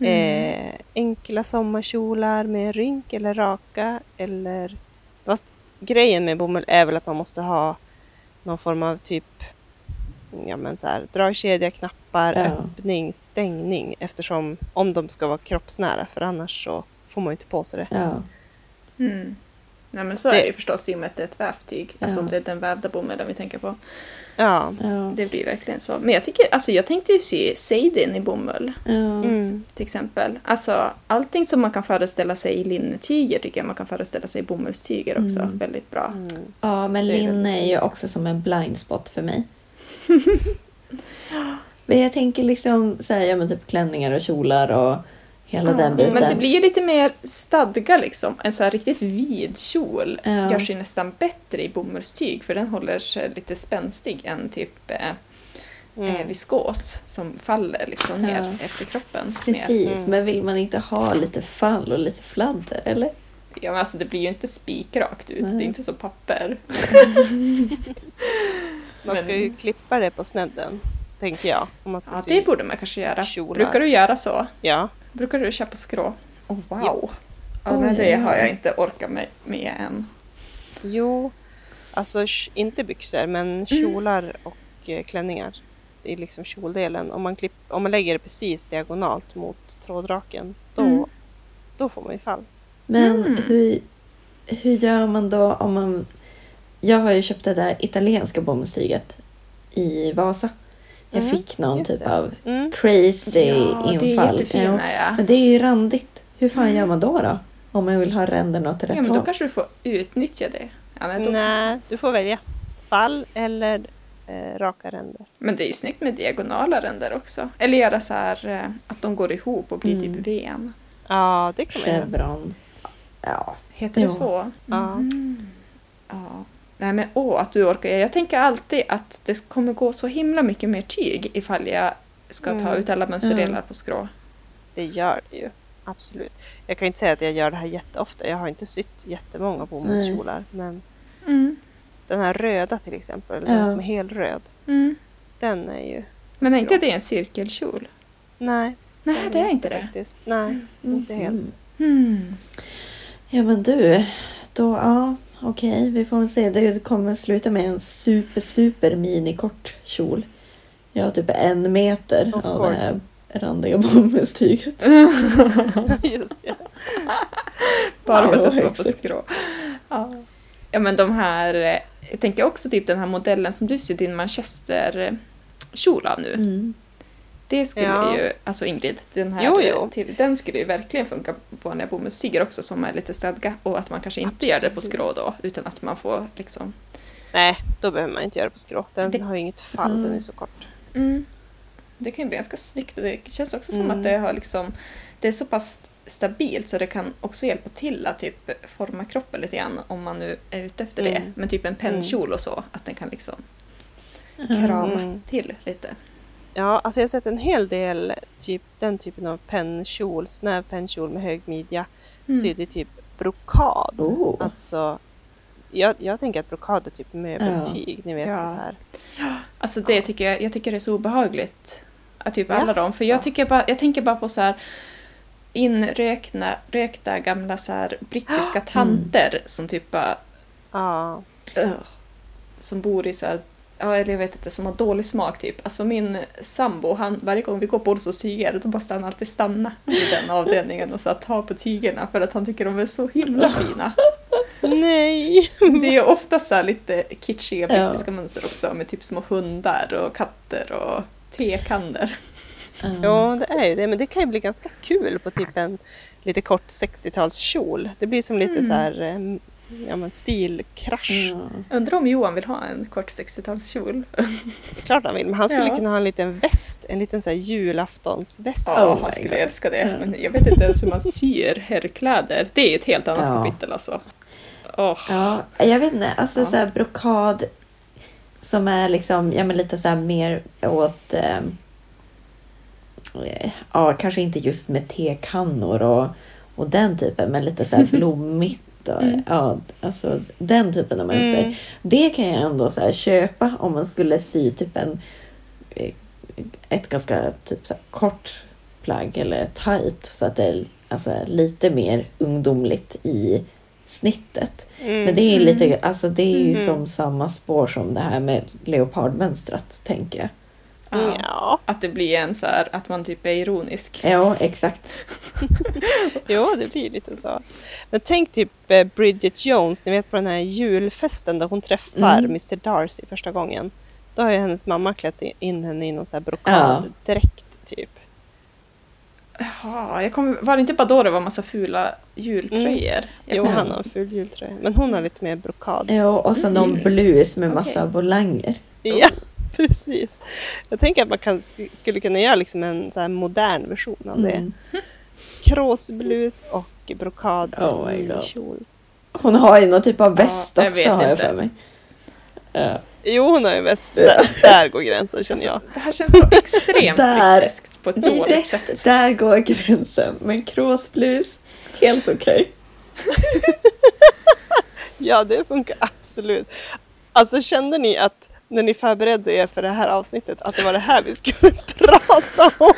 Eh, enkla sommarkjolar med rynk eller raka eller... Fast grejen med bomull är väl att man måste ha någon form av typ ja, men så här, dragkedja, knappar, Ja. öppning, stängning eftersom om de ska vara kroppsnära för annars så får man ju inte på sig det. Ja. Mm. Nej men så Det- är det ju förstås i och med att det är ett vävtyg. Alltså Ja. om det är den vävda bomullen vi tänker på. Ja. Ja. Det blir verkligen så. Men jag tycker, alltså jag tänkte ju sy seidin i bomull Ja. Mm. till exempel. Alltså allting som man kan föreställa sig i linnetyger tycker jag man kan föreställa sig i bomullstyger också. Mm. Väldigt bra. Mm. ja, men linne är ju också som en blind spot för mig. men jag tänker liksom så här, ja, men typ klänningar och kjolar och hela Ja, den biten. Men det blir ju lite mer stadga liksom. En så här riktigt vid kjol Ja. gör sig nästan bättre i bomullstyg för den håller sig lite spänstig än typ eh, Mm. eh, viskos som faller liksom ner Ja. efter kroppen. Precis, Mm. men vill man inte ha lite fall och lite fladder eller? Ja, men alltså det blir ju inte spikrakt ut, Nej. det är inte så papper. Man ska ju klippa det på snedden, tänker jag. Om man ska Ja, sy. det borde man kanske göra. kjolar. Brukar du göra så? Ja. Brukar du köpa skrå? Oh, wow! Ja, men Oj, det har jag inte orkat med, med än. Jo, alltså inte byxor men kjolar och eh, klänningar i liksom kjoldelen. Om man, klipp, om man lägger det precis diagonalt mot trådraken då, Mm. då får man ju fall. Men Mm. hur, hur gör man då om man... Jag har ju köpt det där italienska bomullstyget i Vasa. Jag Mm, fick någon just typ det. av Mm. crazy ja, det är infall. jättefina ja. Men det är ju randigt. Hur fan gör man då då? Om man vill ha ränderna åt rätt ja men då håll? kanske du får utnyttja det. Ja, nej, då... Nej, du får välja. Fall eller eh, raka ränder. Men det är ju snyggt med diagonala ränder också. Eller göra så här eh, att de går ihop och blir Mm. typ ven. Ja, det kan man göra. Chevron. Ja. Heter Ja. det så? Ja. Mm. Ja. Nej men åh, att du orkar. Jag tänker alltid att det kommer gå så himla mycket mer tyg ifall jag ska ta Mm. ut alla mönsterdelar på skrå. Det gör det ju. Absolut. Jag kan inte säga att jag gör det här jätteofta. Jag har inte sytt jättemånga bomullskjolar. Men Mm. den här röda till exempel, Ja. den som är helröd, Mm. den är ju... Men är inte det en cirkelkjol? Nej. Nej, det är inte det. Faktiskt. Nej, inte helt. Mm. Ja men du, då ja, okej, vi får väl se. Det kommer sluta med en super, super minikort kjol. Jag har typ en meter Of av det course. här randiga bomullstyget. Just det. Bara för att det ska vara på skrå. Ja. ja, men de här... eh, Jag tänker också typ den här modellen som du syr din manchesterkjol av nu. Mm. Det skulle Ja. ju, alltså Ingrid, den här Jo, jo. Till, den skulle ju verkligen funka på vanliga bomullstyger också som är lite stadga och att man kanske inte gör det på Absolut. skrå då utan att man får liksom Nej, då behöver man inte göra det på skrå. Den Det- har ju inget fall, den Mm. är så kort. Mm. Det kan ju bli ganska snyggt och det känns också som Mm. att det har liksom Det är så pass stabilt så det kan också hjälpa till att typ forma kroppen lite grann om man nu är ute efter det. Mm. Men typ en pennkjol och så, att den kan liksom krama Mm. till lite. Ja, alltså jag har sett en hel del typ, den typen av pennkjol, snäv pennkjol med hög midja, Mm. sydd i typ brokad. Oh. Alltså, jag, jag tänker att brokad är typ möbeltyg, ni vet Ja. sånt här. Alltså det tycker jag, jag tycker det är så obehagligt. Att typ alla dem, för jag, tycker bara, jag tänker bara på så här inrökna rökta gamla så här brittiska tanter som typ bara Ja, Ugh. som bor i så här, ja eller jag vet inte, som har dålig smak typ. Alltså min sambo, han, varje gång vi går på Olssons tyger, då måste han alltid stanna i den avdelningen och så här, ta på tygerna för att han tycker de är så himla fina. nej! Det är ju ofta så här lite kitschiga Ja. brittiska mönster också med typ små hundar och katter och tekannor. Mm. Ja, det är ju det, men det kan ju bli ganska kul på typ en lite kort 60-talskjol. Det blir som lite Mm. så här, em, ja men stilkrasch. Mm. Undrar om Johan vill ha en kort 60-talskjol? Klart han vill, men han skulle Ja. kunna ha en liten väst, en liten så här julaftonsväst. Ja, Oh han skulle God. älska det. Ja. Men jag vet inte ens hur man syr herrkläder. Det är ett helt annat Ja. kapitel alltså. Åh. Ja, jag vet inte. Alltså Ja. så här brokad som är liksom, ja men lite så här mer åt, eh, ja kanske inte just med tekannor och, och den typen, men lite så här blommigt. Och, Mm. Ja, alltså den typen av mönster. Mm. Det kan jag ändå så köpa om man skulle sy typ en, eh, ett ganska typ så kort plagg eller tight så att det är alltså, lite mer ungdomligt i snittet. Mm. Men det är Mm. lite, alltså det är ju Mhm. som samma spår som det här med leopardmönstrat, tänker jag. Ja. Ja, Att det blir en så här, att man typ är ironisk. Ja, exakt. jo det blir lite så. Men tänk typ eh, Bridget Jones, ni vet på den här julfesten där hon träffar Mm. Mr Darcy första gången. Då har ju hennes mamma klätt in henne i någon så här brokaddräkt typ. Jaha, jag kom, var det inte bara då det var massa fula jultröjor? Jag Jo, han har en ful jultröja. Men hon har lite mer brokad. Ja, och så någon Mm. blus med massa Okej. volanger. Ja, precis. Jag tänker att man kan, skulle kunna göra liksom en så här modern version av det. Mm. Kråsblus och brokad Oh my God. kjol. Hon har ju någon typ av Ja, väst jag också vet har jag inte. för mig. Ja. Jo, hon har ju väst. Där, där går gränsen känner jag. Det här känns så extremt Där. på ett dåligt väst, sätt. där går gränsen. Men kråsblus, helt okej. Ja, det funkar absolut. Alltså kände ni att när ni förberedde er för det här avsnittet att det var det här vi skulle prata om?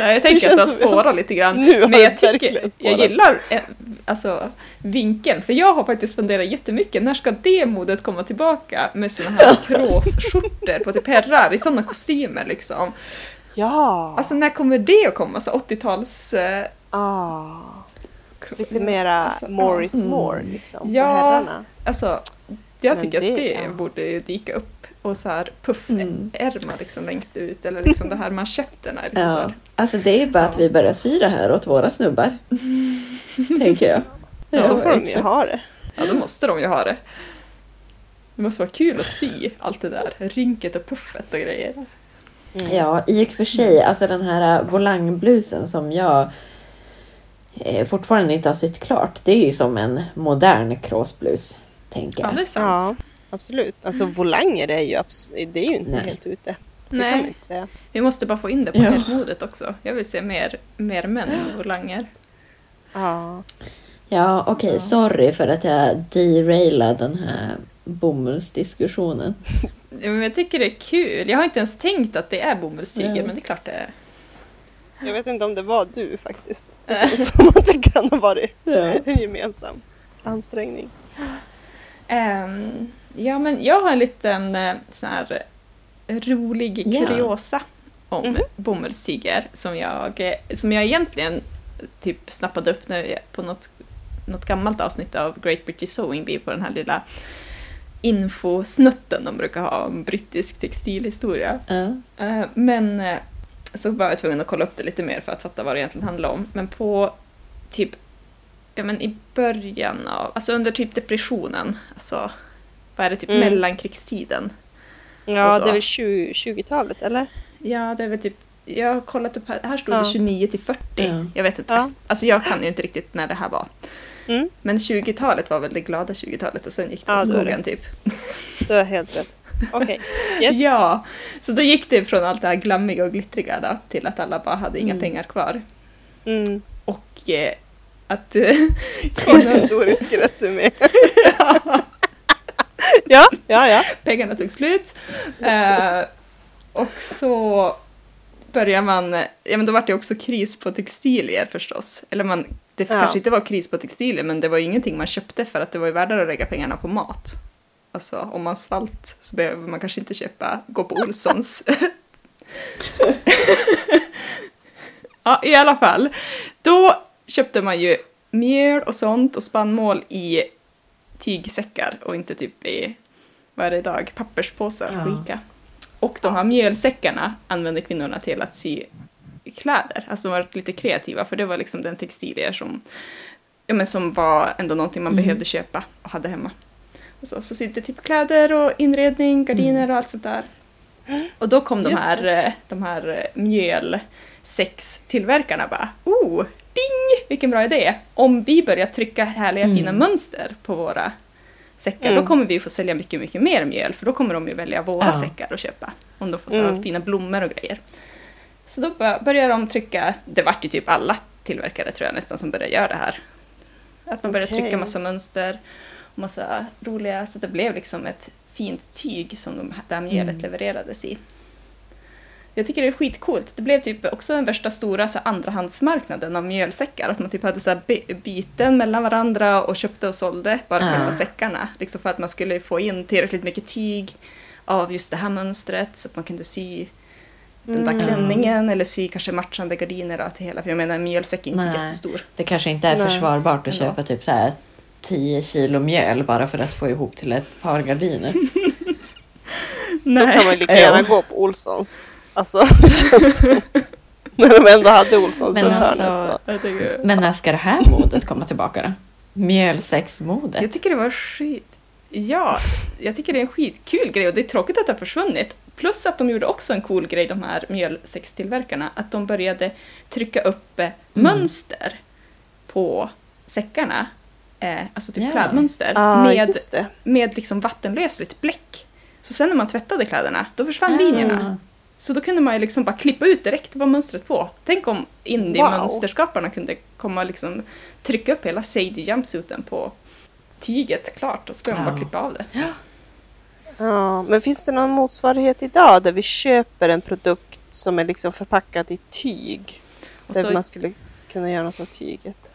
Ja, jag tänker att det har spårat lite grann. Nu har Men jag tycker, jag gillar eh, alltså, vinkeln. För jag har faktiskt funderat jättemycket. När ska det modet komma tillbaka med såna här kråsskjortor på typ herrar i sådana kostymer liksom? Ja! Alltså när kommer det att komma? Så 80-tals... Eh, ah, lite mera Alltså, more is more liksom, Ja. på herrarna. Alltså, jag tycker det- att det ja. borde dyka upp. Och så här Mm. puffärmar liksom längst ut. Eller liksom det här manschetterna. Så Ja. här. Alltså det är bara att Ja. vi börjar sy det här åt våra snubbar. tänker jag. Ja, då får de ju ha det. Ja, då måste de ju ha det. Det måste vara kul att sy allt det där. Rynket och puffet och grejer. Mm. Ja, i och för sig, alltså den här äh, volangblusen som jag eh, fortfarande inte har sytt klart. Det är ju som en modern kråsblus, tänker Ja, jag. det är Ja, sant. absolut. Alltså volanger är ju, det är ju inte Nej. helt ute. Det kan man Nej, inte säga. vi måste bara få in det på Ja. herrmodet också. Jag vill se mer, mer män med volanger. Ja. Ja, okej, Ja. sorry för att jag derailade den här bomullsdiskussionen. Ja, Men jag tycker det är kul. Jag har inte ens tänkt att det är bomullstyger, Ja. men det är klart det är. Jag vet inte om det var du faktiskt. Det känns som att det kan ha varit Ja. en gemensam ansträngning. Ehm, ja, men jag har en liten eh, sån här rolig kuriosa om Mhm. bomullstyger som jag, eh, som jag egentligen typ snappade upp när jag, på något något gammalt avsnitt av Great British Sewing Bee på den här lilla infosnutten de brukar ha om brittisk textilhistoria. Ja. Eh, Men eh, så var jag tvungen att kolla upp det lite mer för att fatta vad det egentligen handlar om. Men på typ, ja men i början av, alltså under typ depressionen, alltså vad är det, typ Mm. mellankrigstiden. Ja, det är väl 20 20-talet, eller? Ja, det är väl typ, jag har kollat upp här, här stod Ja. det 29 till 40. Ja. Jag vet inte. Ja. Alltså jag kan ju inte riktigt när det här var. Mm. Men 20-talet var väl det glada 20-talet och sen gick det Ja, åt skogen typ. Du har helt rätt. Okej. Yes. Ja, så då gick det från allt det här glammiga och glittriga då, till att alla bara hade inga Mm. pengar kvar. Mm. Och eh, att eh, Kort historisk resumé. ja, ja, ja. pengarna tog slut. Eh, och så börjar man, ja men då var det också kris på textilier förstås. Eller man, det Ja. kanske inte var kris på textilier men det var ju ingenting man köpte för att det var ju värdare att lägga pengarna på mat. Alltså om man svalt så behöver man kanske inte köpa, gå på Olssons. ja i alla fall. Då köpte man ju mjöl och sånt och spannmål i tygsäckar och inte typ i, vad är det idag, papperspåsar, Ja. skika. Och de här mjölsäckarna använde kvinnorna till att sy kläder. Alltså de var lite kreativa för det var liksom den textilier som, ja, men som var ändå någonting man Mm. behövde köpa och hade hemma. Och så, så sydde typ kläder och inredning, gardiner och allt sånt där. Och då kom de här, eh, de här eh, mjölsextillverkarna bara oh, ding, vilken bra idé! Om vi börjar trycka härliga Mm. fina mönster på våra säckar, Mm. då kommer vi få sälja mycket, mycket mer mjöl, för då kommer de ju välja våra Ja. säckar att köpa. Om de får sådana Mm. fina blommor och grejer. Så då bör- började de trycka, det vart ju typ alla tillverkare tror jag nästan som började göra det här. Att man började Okej. trycka massa mönster och massa roliga, så det blev liksom ett fint tyg som de, det här mjölet Mm. levererades i. Jag tycker det är skitcoolt. Det blev typ också den värsta stora så här, andrahandsmarknaden av mjölsäckar. Att man typ hade så här, by- byten mellan varandra och köpte och sålde bara själva säckarna. Liksom för att man skulle få in tillräckligt mycket tyg av just det här mönstret så att man kunde sy den där Mm. klänningen eller sy kanske matchande gardiner då, till hela. För jag menar en mjölsäck är inte Nej. jättestor. Det kanske inte är Nej. försvarbart att Ändå. köpa typ så här 10 kilo mjöl bara för att få ihop till ett par gardiner. Då kan man lika Ja. gärna gå på Olssons. Alltså, det känns som. När de ändå hade Olssons Men runt alltså- hörnet. så. Jag tycker, Men när ska det här modet komma tillbaka då? Mjölsexmodet? jag tycker det var skit. Ja, jag tycker det är en skitkul grej och det är tråkigt att det har försvunnit. Plus att de gjorde också en cool grej, de här mjölsäckstillverkarna, att de började trycka upp eh, mönster på säckarna. Eh, alltså typ Ja. klädmönster. Ja, med med liksom vattenlösligt bläck. Så sen när man tvättade kläderna, då försvann linjerna. Så då kunde man ju liksom bara klippa ut direkt vad mönstret på. Tänk om indie-mönsterskaparna kunde komma och liksom trycka upp hela Sadie jumpsuiten på tyget klart och så behöver man bara Ja. klippa av det. Ja, men finns det någon motsvarighet idag där vi köper en produkt som är liksom förpackad i tyg? Och där så, man skulle kunna göra något av tyget.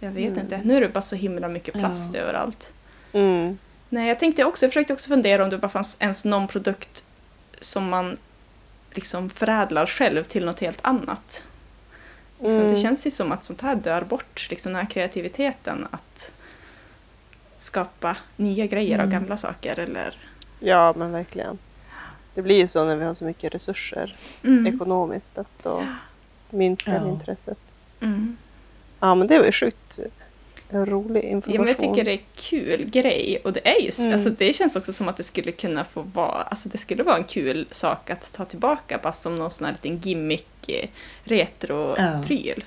jag vet Mm. inte, nu är det bara så himla mycket plast Ja. överallt. Mm. Nej, jag tänkte också, jag försökte också fundera om det bara fanns ens någon produkt som man liksom förädlar själv till något helt annat. Så Mm. det känns ju som att sånt här dör bort, liksom den här kreativiteten att skapa nya grejer av Mm. gamla saker eller... Ja, men verkligen. Det blir ju så när vi har så mycket resurser Mm. ekonomiskt att då minskar Ja. intresset. Mm. Ja, men det var ju sjukt en rolig Ja, information. men jag tycker det är kul grej och det är ju, s- Mm. alltså det känns också som att det skulle kunna få vara, alltså det skulle vara en kul sak att ta tillbaka bara som någon sån här liten gimmick eh, retro-pryl.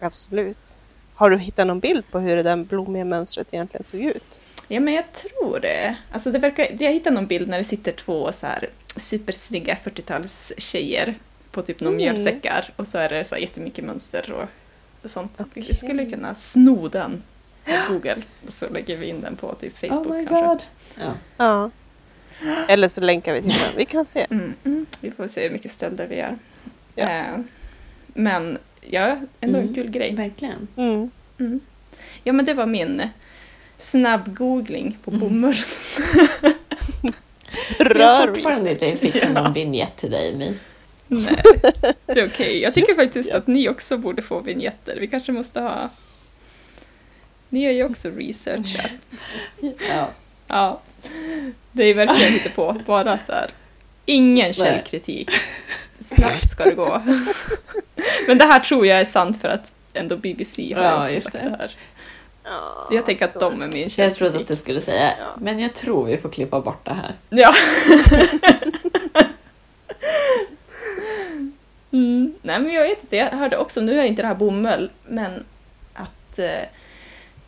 Absolut. Har du hittat någon bild på hur det där blommiga mönstret egentligen såg ut? Ja, men jag tror det. Alltså det verkar, jag hittade någon bild när det sitter två så här supersnygga 40-tals tjejer på typ några Mm. mjölsäckar och så är det så här jättemycket mönster och, sånt. Vi Okej. skulle kunna sno den Google och så lägger vi in den på typ Facebook oh my kanske. god. Ja. Ja. Eller så länkar vi till den. Vi kan se. Mm, mm. Vi får se hur mycket stölder vi gör. Ja. Eh, men ja, ändå en Mm. kul grej. Verkligen. Mm. Mm. Ja, men det var min snabb googling på bomull. Jag Rör har fortfarande inte fixat någon vignett till dig, My. Nej, det är okej. Jag tycker Just faktiskt ja. att ni också borde få vignetter. Vi kanske måste ha Ni gör ju också research här. Ja. Ja. Det är verkligen lite på. Bara så här. Ingen källkritik. Snabbt ska det gå. Men det här tror jag är sant för att ändå BBC har Ja, också sagt det. det här. Ja, Jag tänker att de är min Jag trodde att källkritik. du skulle säga, Ja. men jag tror vi får klippa bort det här. Ja. mm, nej men jag vet inte, jag hörde också, nu är inte det här bomull, men att, eh,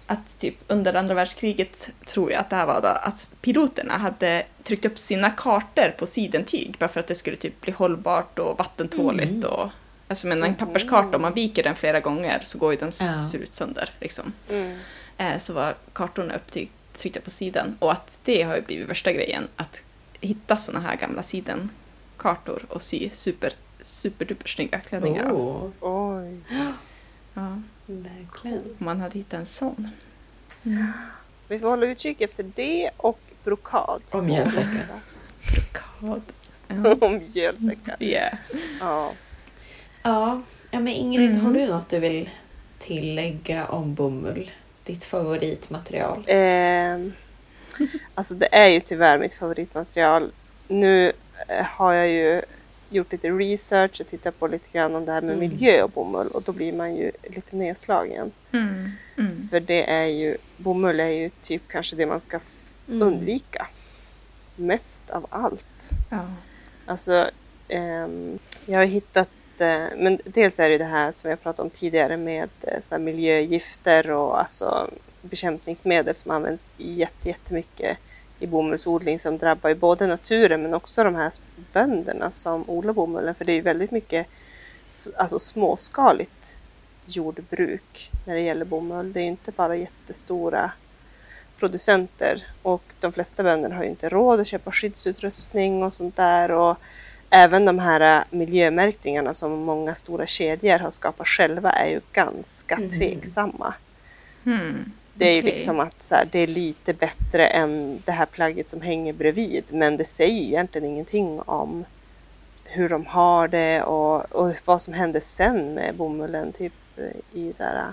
att typ under andra världskriget tror jag att det här var då, att piloterna hade tryckt upp sina kartor på sidentyg bara för att det skulle typ bli hållbart och vattentåligt Mm. och Alltså men en papperskarta, om man viker den flera gånger så går ju den Ja. ser ut sönder. Liksom. Mm. Eh, så var kartorna upptryckta på sidan. Och att det har ju blivit värsta grejen, att hitta såna här gamla sidenkartor och sy super, superduper snygga klänningar. Oh, Oj. Ja, verkligen. om man hade hittat en sån. Vi får hålla utkik efter det och brokad. Och mjölsäckar. God. Ja. Och mjölsäckar. Yeah. Ja. Ja, ja men Ingrid, Mm. har du något du vill tillägga om bomull? Ditt favoritmaterial? Ehm, alltså det är ju tyvärr mitt favoritmaterial. Nu eh, har jag ju gjort lite research och tittat på lite grann om det här med Mm. miljö och bomull och då blir man ju lite nedslagen. Mm. Mm. För det är ju, bomull är ju typ kanske det man ska Mm. undvika. Mest av allt. Ja. Alltså, ehm, jag har hittat, eh, men dels är det det här som jag pratade om tidigare med eh, så miljögifter och alltså bekämpningsmedel som används jätte, jättemycket i bomullsodling som drabbar ju både naturen men också de här bönderna som odlar bomullen för det är ju väldigt mycket alltså småskaligt jordbruk när det gäller bomull. Det är inte bara jättestora producenter och de flesta bönderna har ju inte råd att köpa skyddsutrustning och sånt där och även de här äh, miljömärkningarna som många stora kedjor har skapat själva är ju ganska Mhm. tveksamma. Mm. Det är ju liksom att så här, det är lite bättre än det här plagget som hänger bredvid men det säger ju egentligen ingenting om hur de har det och, och vad som händer sen med bomullen typ i så här,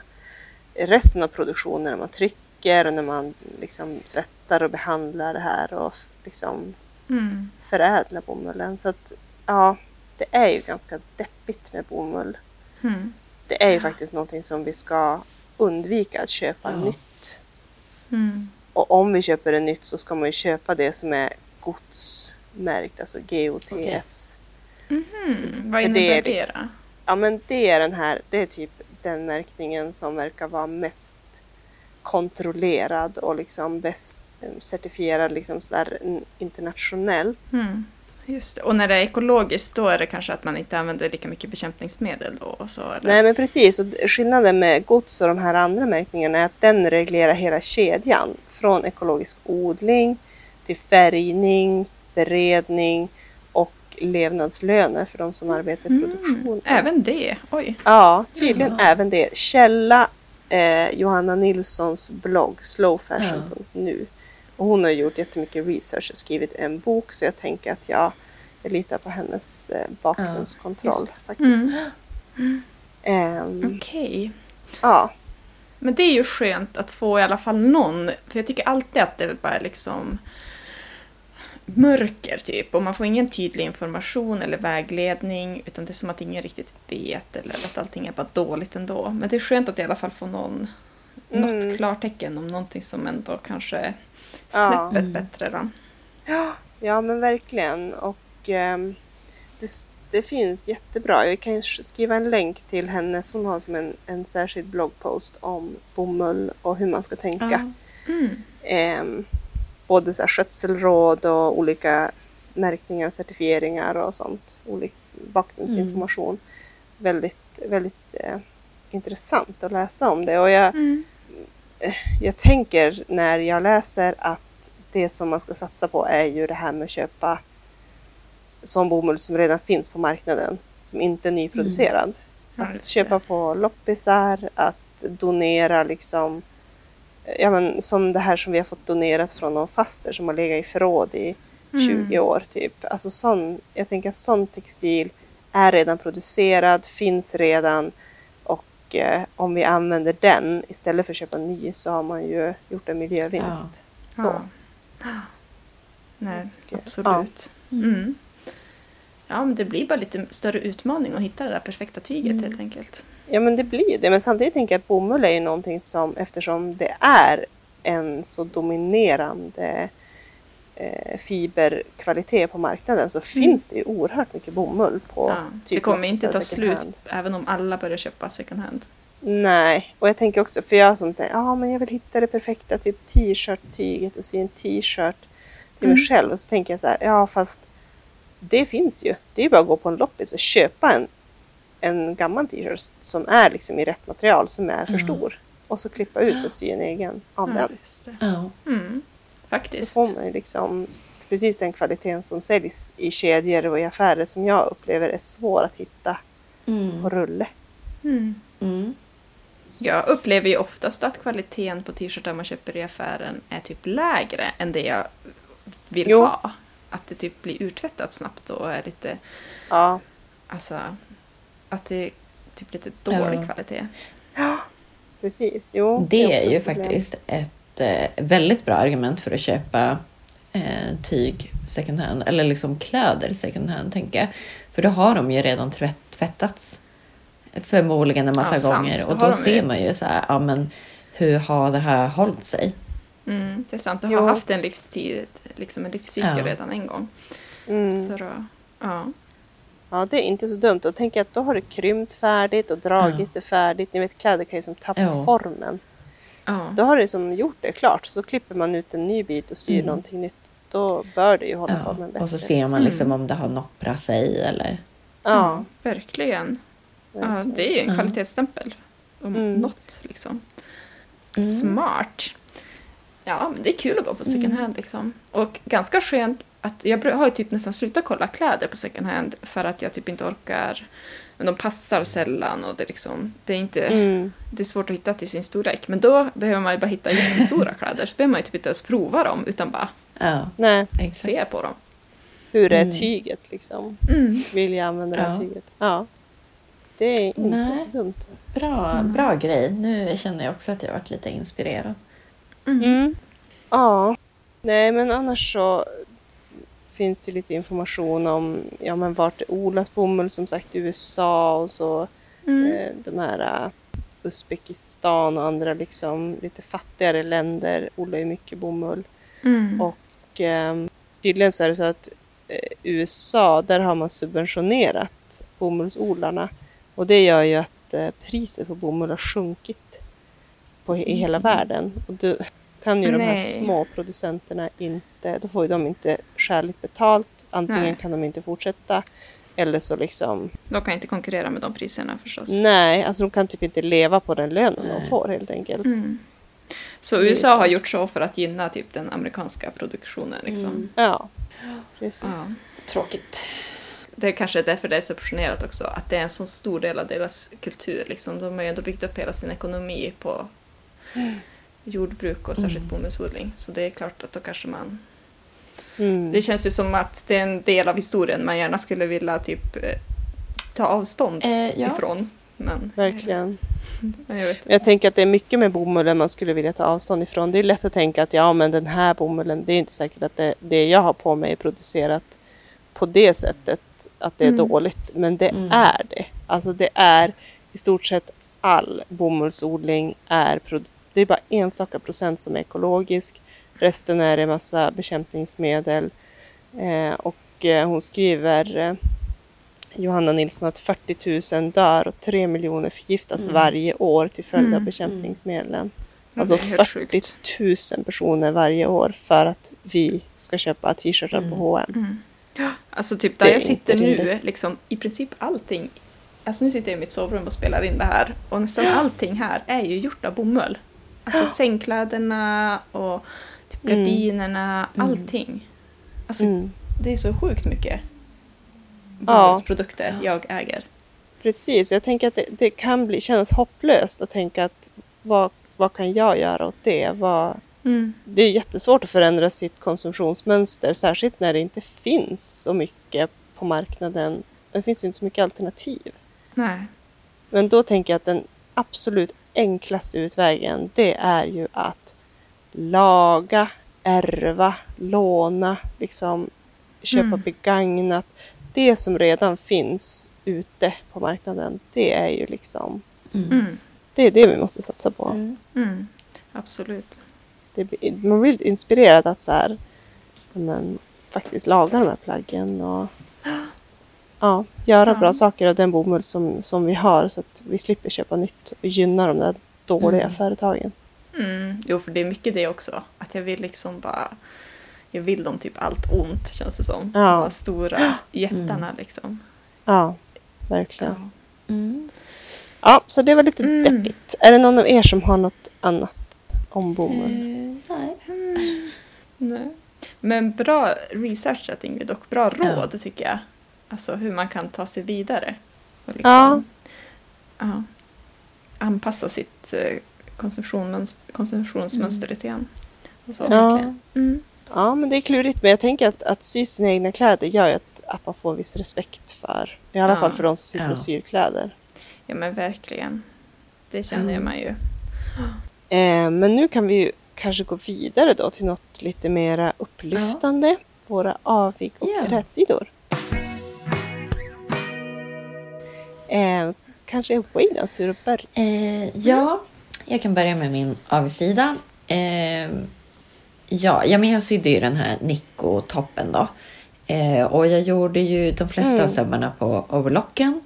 resten av produktionen när man trycker och när man liksom tvättar och behandlar det här och liksom Mm. förädlar bomullen. Så att ja, det är ju ganska deppigt med bomull. Mm. Det är ju faktiskt någonting som vi ska undvika att köpa Ja. nytt. Mm. Och om vi köper det nytt så ska man ju köpa det som är godsmärkt, alltså GOTS. Mhm. Vad För det innebär är det, liksom- då? Ja men det är den här, det är typ den märkningen som verkar vara mest kontrollerad och liksom bäst eh, certifierad liksom sådär mm, internationellt. Mm. Just det. Och när det är ekologiskt då är det kanske att man inte använder lika mycket bekämpningsmedel då? Och så, eller? Nej men precis, och skillnaden med gods och de här andra märkningarna är att den reglerar hela kedjan. Från ekologisk odling till färgning, beredning och levnadslöner för de som arbetar i produktionen. Mm. Även det? Oj. Ja, tydligen Ja. även det. Källa eh, Johanna Nilssons blogg slowfashion.nu. Och hon har gjort jättemycket research och skrivit en bok så jag tänker att jag, litar på hennes eh, bakgrundskontroll faktiskt. Ehm, Okej. ja, Men det är ju skönt att få i alla fall någon, för jag tycker alltid att det bara är liksom mörker typ och man får ingen tydlig information eller vägledning utan det är som att ingen riktigt vet eller att allting är bara dåligt ändå. Men det är skönt att i alla fall få någon, Mm. något klartecken om någonting som ändå kanske Ja. Snäppet Mm. bättre då. ja, ja men verkligen. Och ehm, det, det finns jättebra. Jag kan sk- skriva en länk till hennes. Hon har som en, en särskild bloggpost om bomull och hur man ska tänka. Ja. Mm. Ehm, både så här skötselråd och olika märkningar, certifieringar och sånt. Olik, bakgrundsinformation. Väldigt, väldigt eh, intressant att läsa om det. Och jag, Mm. Jag tänker när jag läser att det som man ska satsa på är ju det här med att köpa sån bomull som redan finns på marknaden, som inte är nyproducerad. Ja, Att köpa på loppisar, att donera liksom, ja men som det här som vi har fått donerat från någon faster som har legat i förråd i Mm. 20 år typ. Alltså sån, jag tänker att sån textil är redan producerad, finns redan och eh, om vi använder den istället för att köpa ny så har man ju gjort en miljövinst. Så. Ja. Nej, Och, eh, absolut. Mm. Ja, men det blir bara lite större utmaning att hitta det där perfekta tyget Mm. helt enkelt. Ja men det blir det. Men samtidigt tänker jag att bomull är ju någonting som eftersom det är en så dominerande fiberkvalitet på marknaden så finns det ju oerhört mycket bomull på Mm. Ja, typ det kommer inte ta slut hand. även om alla börjar köpa second hand. Nej, och jag tänker också, för jag som tänker, ja men jag vill hitta det perfekta typ t-shirt-tyget och sy en t-shirt till mig Mm. själv. Och så tänker jag så här, ja fast det finns ju. Det är ju bara att gå på en loppis och köpa en, en gammal t-shirt som är liksom i rätt material, som är för Mm. stor. Och så klippa ut och sy en egen av Ja, den. just det. Ja. Mm, Då faktiskt. får man ju liksom precis den kvaliteten som säljs i kedjor och i affärer som jag upplever är svår att hitta Mm. på rulle. Mm. Mm. Jag upplever ju oftast att kvaliteten på t-shirtar man köper i affären är typ lägre än det jag vill Jo. ha. Att det typ blir urtvättat snabbt och är lite, Ja, alltså, att det är typ lite dålig Ja. kvalitet. precis. Jo, Det också är ju ett problem. faktiskt ett väldigt bra argument för att köpa eh, tyg second hand, eller liksom kläder second hand, tänker jag. För då har de ju redan tvätt, tvättats förmodligen en massa Ja, gånger. Då Och då de ser man ju så här, ja men hur har det här hållit sig? Mm, det är sant, Jo. har haft en livstid, liksom en livscykel Ja. redan en gång. Mm. Så då, ja. Ja, det är inte så dumt. Och tänk att då har det krympt färdigt och dragit Ja. sig färdigt. Ni vet, kläder kan ju som tappa Ja. formen. Ja. Då har det som gjort det klart. Så klipper man ut en ny bit och syr Mm. någonting nytt. Då bör det ju hålla Ja. formen bättre. Och så ser man liksom om det har nopprat sig eller... Ja, Mm, verkligen. Ja, det är ju en kvalitetsstämpel. Om Mm. något liksom. Mm. Smart. Ja, men det är kul att gå på second Mm. hand liksom. Och ganska skönt att jag har ju typ nästan slutat kolla kläder på second hand för att jag typ inte orkar. Men de passar sällan och det är liksom, det är inte, Mm. det är svårt att hitta till sin storlek. Men då behöver man ju bara hitta jättestora kläder så behöver man ju typ inte ens prova dem utan bara Ja, Nej, se på dem. hur är Mm. tyget liksom? Mm. Vill jag använda det här Ja. tyget? Ja. Det är inte Nej. så dumt. Bra, Mm. bra grej. Nu känner jag också att jag varit lite inspirerad. Mm. Mm. Ja. Nej, men annars så finns det lite information om ja, men vart det odlas bomull, som sagt i USA och så Mm. eh, de här eh, Uzbekistan och andra liksom lite fattigare länder odlar ju mycket bomull. Mm. Och eh, tydligen så är det så att eh, USA, där har man subventionerat bomullsodlarna. Och det gör ju att eh, priset på bomull har sjunkit på, i hela världen. Och då kan ju de här Nej. små producenterna inte, då får ju de inte skäligt betalt. Antingen Nej. kan de inte fortsätta eller så liksom, De kan inte konkurrera med de priserna förstås. nej, alltså de kan typ inte leva på den lönen de Nej. får helt enkelt. Mm. Så är USA så. har gjort så för att gynna typ den amerikanska produktionen. Liksom. Mm. Ja, precis. Ja. Tråkigt. Det är kanske därför det är subventionerat också, att det är en så stor del av deras kultur. Liksom. De har ju ändå byggt upp hela sin ekonomi på jordbruk och särskilt Mm. bomullsodling. Så det är klart att då kanske man... Mm. Det känns ju som att det är en del av historien man gärna skulle vilja typ eh, ta avstånd Eh, ja. ifrån. Men, Verkligen. jag. Jag tänker att det är mycket med bomullen man skulle vilja ta avstånd ifrån. Det är lätt att tänka att ja, men den här bomullen, det är inte säkert att det, det jag har på mig är producerat på det sättet, att det är Mm. dåligt. Men det Mm. är det. Alltså det är i stort sett all bomullsodling är produ- det är bara enstaka procent som är ekologisk. Resten är en massa bekämpningsmedel. Eh, och eh, hon skriver eh, Johanna Nilsson att 40 000 dör och 3 miljoner förgiftas Mm. varje år till följd av Mm. bekämpningsmedlen. Ja, Alltså det är helt 40 sjukt. 000 personer varje år för att vi ska köpa t-shirtar Mm. på H&M. Mm. Alltså typ där är jag sitter nu, liksom i princip allting. Alltså nu sitter jag i mitt sovrum och spelar in det här och nästan allting här är ju gjort av bomull. Alltså sängkläderna och typ Mm. gardinerna, Mm. allting. Alltså Mm. det är så sjukt mycket Ja. bomullsprodukter jag äger. Precis, jag tänker att det, det kan bli, kännas hopplöst att tänka att vad, vad kan jag göra åt det? Vad, Mm. det är jättesvårt att förändra sitt konsumtionsmönster, särskilt när det inte finns så mycket på marknaden. Det finns inte så mycket alternativ. Nej. Men då tänker jag att den absolut enklaste utvägen det är ju att laga, ärva, låna, liksom köpa Mm. begagnat. Det som redan finns ute på marknaden, det är ju liksom Mm. det är det vi måste satsa på. Mm. Mm. Absolut. Det, man blir inspirerad att så här, men, faktiskt laga de här plaggen och ja, göra Ja. bra saker av den bomull som, som vi har så att vi slipper köpa nytt och gynna de där dåliga Mm. företagen. Mm. Jo, för det är mycket det också. Att jag vill liksom bara... Jag vill dem typ allt ont, känns det som. Ja. De stora jättarna liksom. Ja, verkligen. Ja. Mm. Ja, så det var lite Mm. deppigt. Är det någon av er som har något annat om bomull? Eh, nej. Nej. Men bra researchat Ingrid och bra råd tycker jag. Alltså hur man kan ta sig vidare. Och liksom, Ja. ja, anpassa sitt eh, konsumtionsmönster, konsumtionsmönster lite grann. Och så. Ja. verkligen. Mm. ja, men det är klurigt. Men jag tänker att, att sy sina egna kläder gör ju att, att man får en viss respekt för, i alla Ja. fall för de som sitter Ja. och syr kläder. ja men verkligen. Det känner Mm. man ju. Eh, men nu kan vi ju kanske gå vidare då till något lite mera upplyftande. Våra avig och Ja. rätsidor. Eh, kanske är Waydans tur att börja. Eh, ja, jag kan börja med min avsida. Eh, ja, ja, men jag sydde ju den här Nico-toppen då. Eh, och jag gjorde ju de flesta Mm. av sömmarna på overlocken.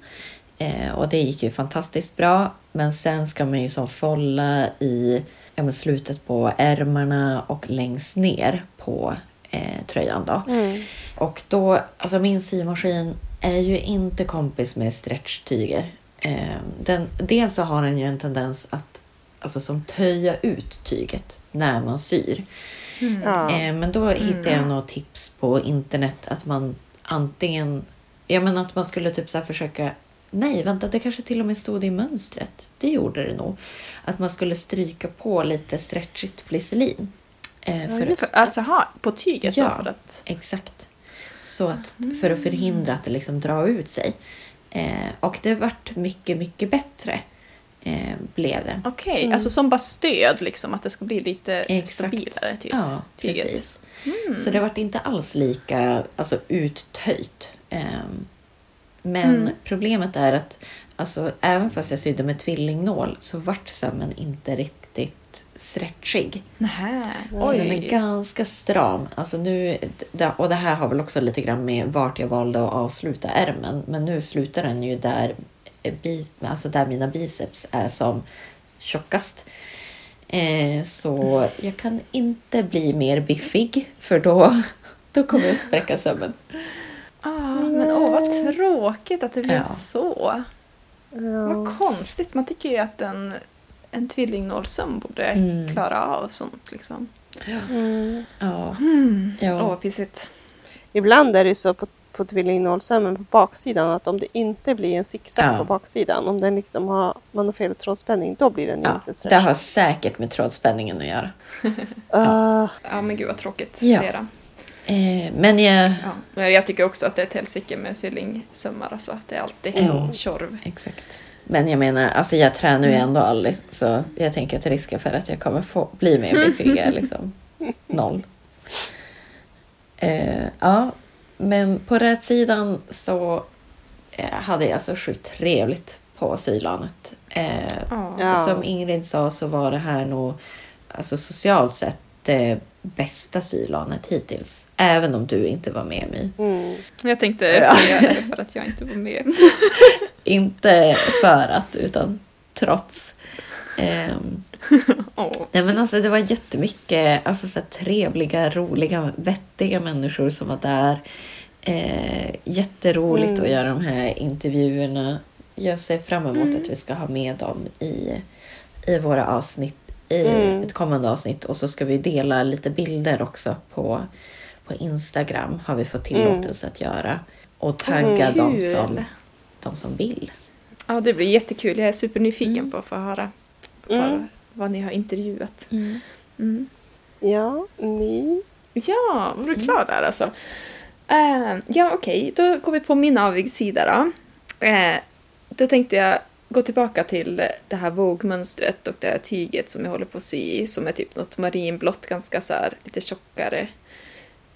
Eh, och det gick ju fantastiskt bra. Men sen ska man ju som folla i ja, slutet på ärmarna och längst ner på eh, tröjan då. Mm. Och då, alltså min symaskin är ju inte kompis med stretchtyger. Eh, den, dels så har den ju en tendens att alltså, som töja ut tyget när man syr. Mm. Eh, men då hittade jag några tips på internet att man antingen, ja men att man skulle typ så här försöka Nej, vänta, det kanske till och med stod i mönstret. Det gjorde det nog. Att man skulle stryka på lite stretchigt flisselin. Eh, Ja, för just att, Alltså ha, på tyget Ja. då? Att, Exakt. Så att för att förhindra att det liksom drar ut sig. Eh, och det vart mycket, mycket bättre. Eh, blev det. Okej, Mm. alltså som bara stöd liksom. Att det ska bli lite Exakt. stabilare typ. Ja, tyget. precis. Mm. Så det vart inte alls lika alltså, uttöjt. Ehm, men Mm. problemet är att alltså, även fast jag sydde med tvillingnål så vart sömmen inte riktigt stretchig. Nähä. Så den är ganska stram. Alltså nu, och det här har väl också lite grann med vart jag valde att avsluta ärmen. Men nu slutar den ju där, eh, bi, alltså där mina biceps är som tjockast. Eh, så jag kan inte bli mer biffig för då, då kommer jag spräcka sömmen. Ah, men åh, vad tråkigt att det blev Ja. så. Ja. Vad konstigt. Man tycker ju att en, en tvillingnålsöm borde Mm. klara av sånt. Liksom. Mm. Ja, Mm. Åh, ja. vad pissigt. Ibland är det så på, på tvillingnålsömmen på baksidan att om det inte blir en zigzag Ja. på baksidan, om den liksom har, man har fel trådspänning, då blir den ju ja. inte Det stretchig. har säkert med trådspänningen att göra. Ah, Ja, men gud vad tråkigt. Ja. det är det. Eh, men jag... Ja. Men jag tycker också att det är ett helsike med tvillingsömmar. Alltså, att det är alltid Ja. tjorv. Exakt. Men jag menar, alltså jag tränar ju Mm. ändå aldrig så jag tänker att risken för att jag kommer få bli mer biffig är liksom noll. Eh, ja, men på rätsidan så eh, hade jag så sjukt trevligt på sylanet. Eh. Ja. Som Ingrid sa så var det här nog alltså socialt sett det bästa sylanet hittills. Även om du inte var med mig. mm. Jag tänkte Ja. säga det för att jag inte var med. Inte för att, utan trots. Ehm, Åh. nej men alltså det var jättemycket alltså, så trevliga, roliga, vettiga människor som var där. Eh, jätteroligt Mm. att göra de här intervjuerna. Jag ser fram emot Mm. att vi ska ha med dem i, i våra avsnitt, i Mm. ett kommande avsnitt. Och så ska vi dela lite bilder också på, på Instagram har vi fått tillåtelse att göra. Och tagga Mm. de, Kul. som, de som vill. Ja, det blir jättekul. Jag är supernyfiken Mm. på att få höra Mm. vad, vad ni har intervjuat. Mm. Ja, ni. Ja, var du klar där alltså? Eh, ja, okej. Då går vi på min avigsida då. Eh, då tänkte jag gå tillbaka till det här vågmönstret och det här tyget som jag håller på att sy i, som är typ något marinblått, ganska så här lite tjockare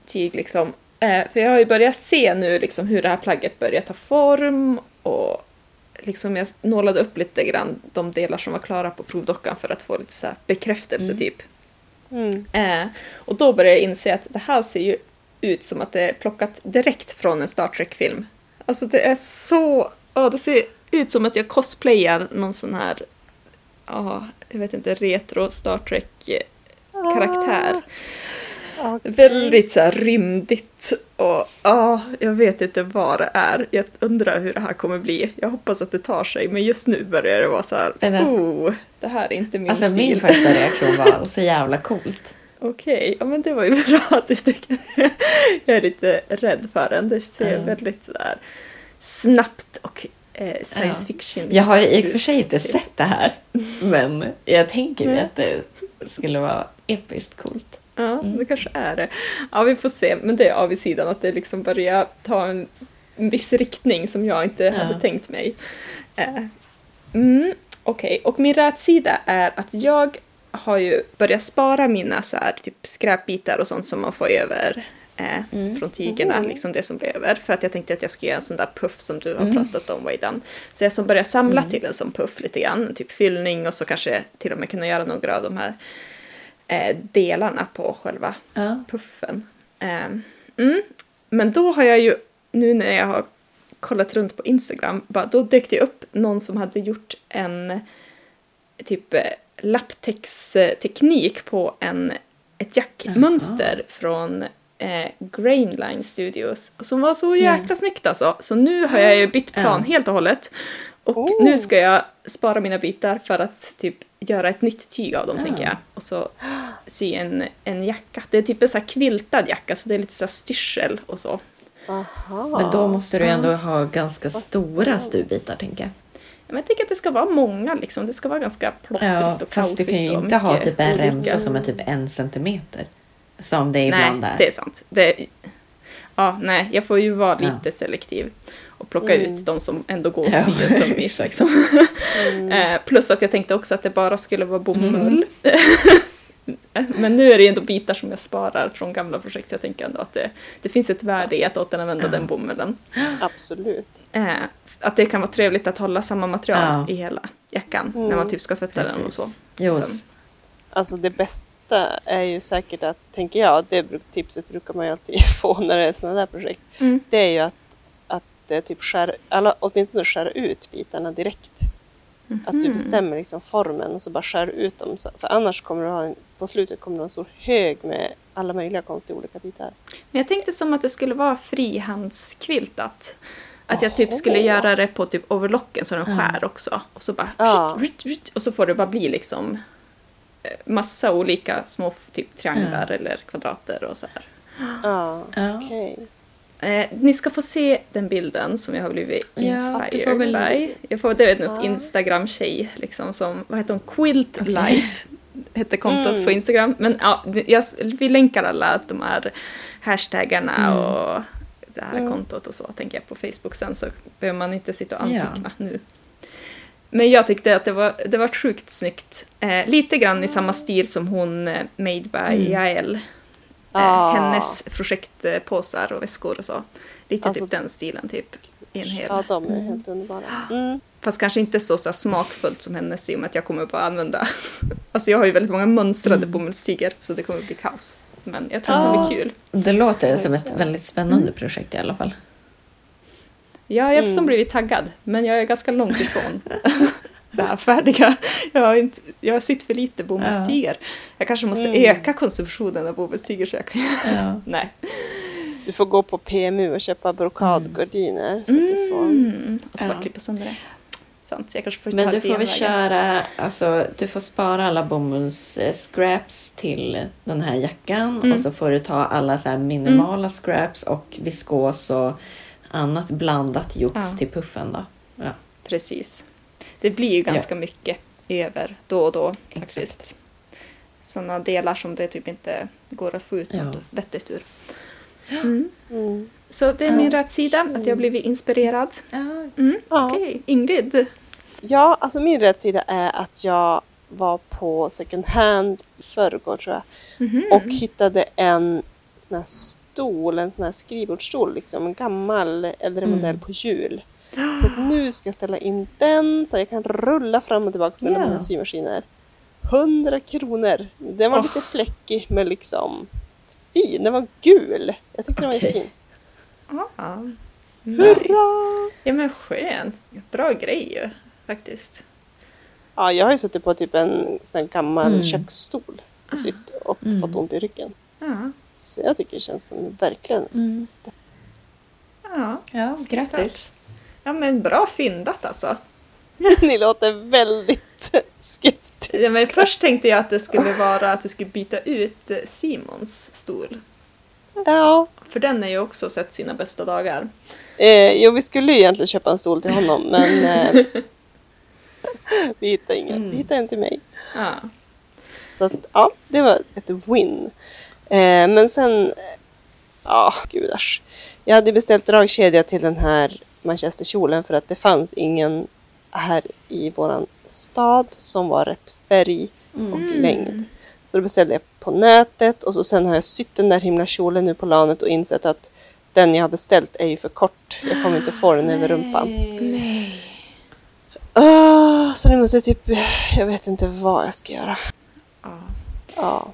tyg liksom. Eh, för jag har ju börjat se nu liksom hur det här plagget börjar ta form och liksom jag nålade upp lite grann de delar som var klara på provdockan för att få lite så här bekräftelse Mm. typ. Mm. Eh, och då började jag inse att det här ser ju ut som att det är plockat direkt från en Star Trek-film. Alltså det är så... Ja, det ser ut som att jag cosplayar någon sån här... Ja, jag vet inte, retro Star Trek-karaktär. Ah, okej. Väldigt så här rymdigt och ja, jag vet inte vad det är. Jag undrar hur det här kommer bli. Jag hoppas att det tar sig, men just nu börjar det vara så här, oh, det här är inte min Alltså stil. min första reaktion var så jävla coolt. Okej, ja men det var ju bra att du tycker det. Jag är lite rädd för den. Det ser Ja. väldigt sådär snabbt och eh, science Ja. fiction Jag har ju i och för sig inte sett det här. Men jag tänker mig att det skulle vara episkt coolt. Ja, Mm. det kanske är det. Ja, vi får se. Men det är avsidan att det liksom börjar ta en, en viss riktning som jag inte Ja. hade tänkt mig. Eh, mm, Okej, och min rätsida är att jag har ju börjat spara mina så här, typ skräpbitar och sånt som man får över eh, Mm. från tygerna, Mm. liksom det som blir över. För att jag tänkte att jag skulle göra en sån där puff som du har Mm. pratat om, Waidan. Så jag som börjar samla Mm. till en sån puff lite grann, typ fyllning och så kanske till och med kunna göra några av de här eh, delarna på själva Ja. puffen. Ehm, mm. Men då har jag ju, nu när jag har kollat runt på Instagram, bara, då dök det upp någon som hade gjort en typ eh, lapptäcksteknik på en, ett jackmönster från eh, Grainline Studios. Som var så Ja. jäkla snyggt alltså. Så nu har jag ju bytt plan Ja. helt och hållet. Och Oh. nu ska jag spara mina bitar för att typ göra ett nytt tyg av dem, Ja. tänker jag. Och så sy en, en jacka. Det är typ en så här quiltad jacka, så det är lite så här styrsel och så. Aha. Men då måste du ändå ha ganska Vad stora stuvbitar tänker jag. Men jag tänker att det ska vara många liksom. Det ska vara ganska plottrigt Ja, och fast du kan ju inte ha typ en olika- remsa som är typ en centimeter. Som det Nej, ibland är. det är sant. Det, ja, nej, jag får ju vara Ja. lite selektiv och plocka Mm. ut de som ändå går Ja, sy en sömmis. exakt. Liksom. Mm. Eh, plus att jag tänkte också att det bara skulle vara bomull. Mm. Men nu är det ju ändå bitar som jag sparar från gamla projekt. Så jag tänker ändå att det, det finns ett värde i att återanvända Ja. den bomullen. Absolut. Eh, att det kan vara trevligt att hålla samma material Ja. i hela jackan Mm. när man typ ska tvätta den och så. Precis. Jo, Sen- Alltså det bästa är ju säkert att, tänker jag, det tipset brukar man ju alltid få när det är sådana där projekt. Mm. Det är ju att, det typ skär, eller åtminstone skär ut bitarna direkt. Att du Mhm. bestämmer liksom formen och så bara skär ut dem. För annars kommer du ha en, på slutet kommer du ha en stor hög med alla möjliga konstiga olika bitar. Men jag tänkte som att det skulle vara frihandskviltat. Att jag typ skulle göra det på typ overlocken så den Ja. skär också. Och så bara Ja. ryt, ryt, ryt, och så får det bara bli liksom eh, massa olika små typ trianglar eller kvadrater och så här. Ja, Ja. okej. Eh, ni ska få se den bilden som jag har blivit Ja, inspired väl- by. Jag får, det är Ja. Instagram-tjej liksom som, vad heter hon, Quilt Okej. Life hette kontot Mm. på Instagram. Men ja, jag, vi länkar alla de här hashtaggarna Mm. och det här Mm. kontot och så tänker jag på Facebook sen så behöver man inte sitta och Ja. anteckna nu. Men jag tyckte att det var, det var sjukt snyggt. Eh, lite grann i samma stil som hon eh, Made by Mm. Jael. Ah. hennes projektpåsar och väskor och så. Lite Alltså- typ den stilen typ. I en hel. Ja, de är Mm. helt underbara. Mm. Fast kanske inte så, så här smakfullt som hennes i och med att jag kommer bara använda. Alltså jag har ju väldigt många mönstrade Mm. bomullstyger så det kommer bli kaos. Men jag tror att det blir kul. Det låter som ett väldigt spännande projekt i alla fall. Ja, jag har som Mm. blivit taggad, men jag är ganska långt ifrån det här färdiga. Jag har, inte, jag har sytt för lite bomullstyger. Jag kanske måste Mm. öka konsumtionen av bomullstyger så jag kan Ja. Nej. Du får gå på PMU och köpa brokadgardiner. Så att du får... Mm. Och så bara Ja. klippa sönder det. Sant, jag kanske får Men du det får väl köra, alltså du får spara alla bomullsscraps till den här jackan Mm. och så får du ta alla så här minimala scraps och viskos och annat blandat jox Ja. till puffen då. Ja, Precis. Det blir ju ganska mycket över då och då faktiskt. Sådana delar som det typ inte går att få ut Ja. något vettigt ur. Mm. Mm. Så det är min Ja. rätt sida, att jag har blivit inspirerad. ja Mm. Ja. Okej, Ingrid. Ja, alltså min rädsida är att jag var på second hand i förrgår tror jag och hittade en sån här stol, en sån här skrivbordsstol, liksom, en gammal äldre modell på hjul. Så att nu ska jag ställa in den så jag kan rulla fram och tillbaka mellan Ja. mina symaskiner. 100 kronor! Den var Åh. lite fläckig men liksom fin. Den var gul. Jag tyckte den var jättefin. Ja. Hurra! Ja men skönt. Bra grej ju faktiskt. Ja, jag har ju suttit på typ en sån gammal Mm. köksstol och sytt och Mm. fått ont i ryggen. Ja. Så jag tycker det känns som verkligen ett Mm. Ja. Ja, grattis. Ja men bra fyndat alltså. Ni låter väldigt skeptiska. Ja, men först tänkte jag att det skulle vara att du skulle byta ut Simons stol. Ja. För den är ju också sett sina bästa dagar. Eh, jo, vi skulle ju egentligen köpa en stol till honom men eh, vi hittade ingen. Vi hittade en till mig. Ja. Så att, ja, det var ett win. Eh, men sen, eh, ja, gudars. Jag hade beställt dragkedja till den här manchesterkjolen för att det fanns ingen här i våran stad som var rätt färg och längd. Så då beställde jag på nätet och så sen har jag sytt den där himla kjolen nu på lanet och insett att den jag har beställt är ju för kort. Jag kommer inte få den över rumpan. Nej. Ah, så nu måste jag typ, jag vet inte vad jag ska göra. ja. Ja.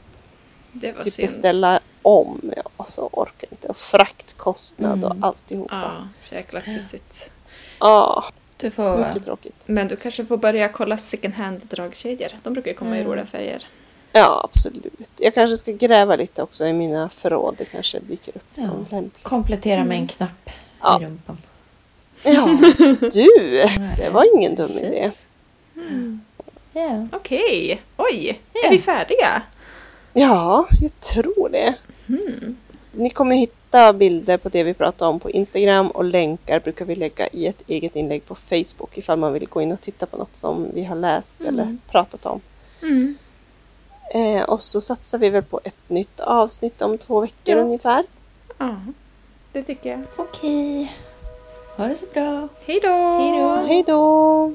Det var typ synd. beställa om. Ja, och så orkar jag inte. Och fraktkostnad och Mm. alltihopa. Ja, så jäkla pissigt. Ja, Du får... mycket tråkigt. Men du kanske får börja kolla second hand dragkedjor. De brukar ju komma i Mm. roliga färger. Ja, absolut. Jag kanske ska gräva lite också i mina förråd. Det kanske dyker upp Ja. någon lämplig. Komplettera med en knapp Ja. i rumpan. Ja, du! Det var ingen dum Precis. idé. Ja. Okej, oj, Ja. är vi färdiga? Ja, jag tror det. Hmm. Ni kommer hitta bilder på det vi pratar om på Instagram och länkar brukar vi lägga i ett eget inlägg på Facebook ifall man vill gå in och titta på något som vi har läst eller pratat om. Mm. Eh, och så satsar vi väl på ett nytt avsnitt om två veckor Ja. ungefär. Ja, det tycker jag. Okej. Ha det så bra. Hej då! Hej då. Hej då!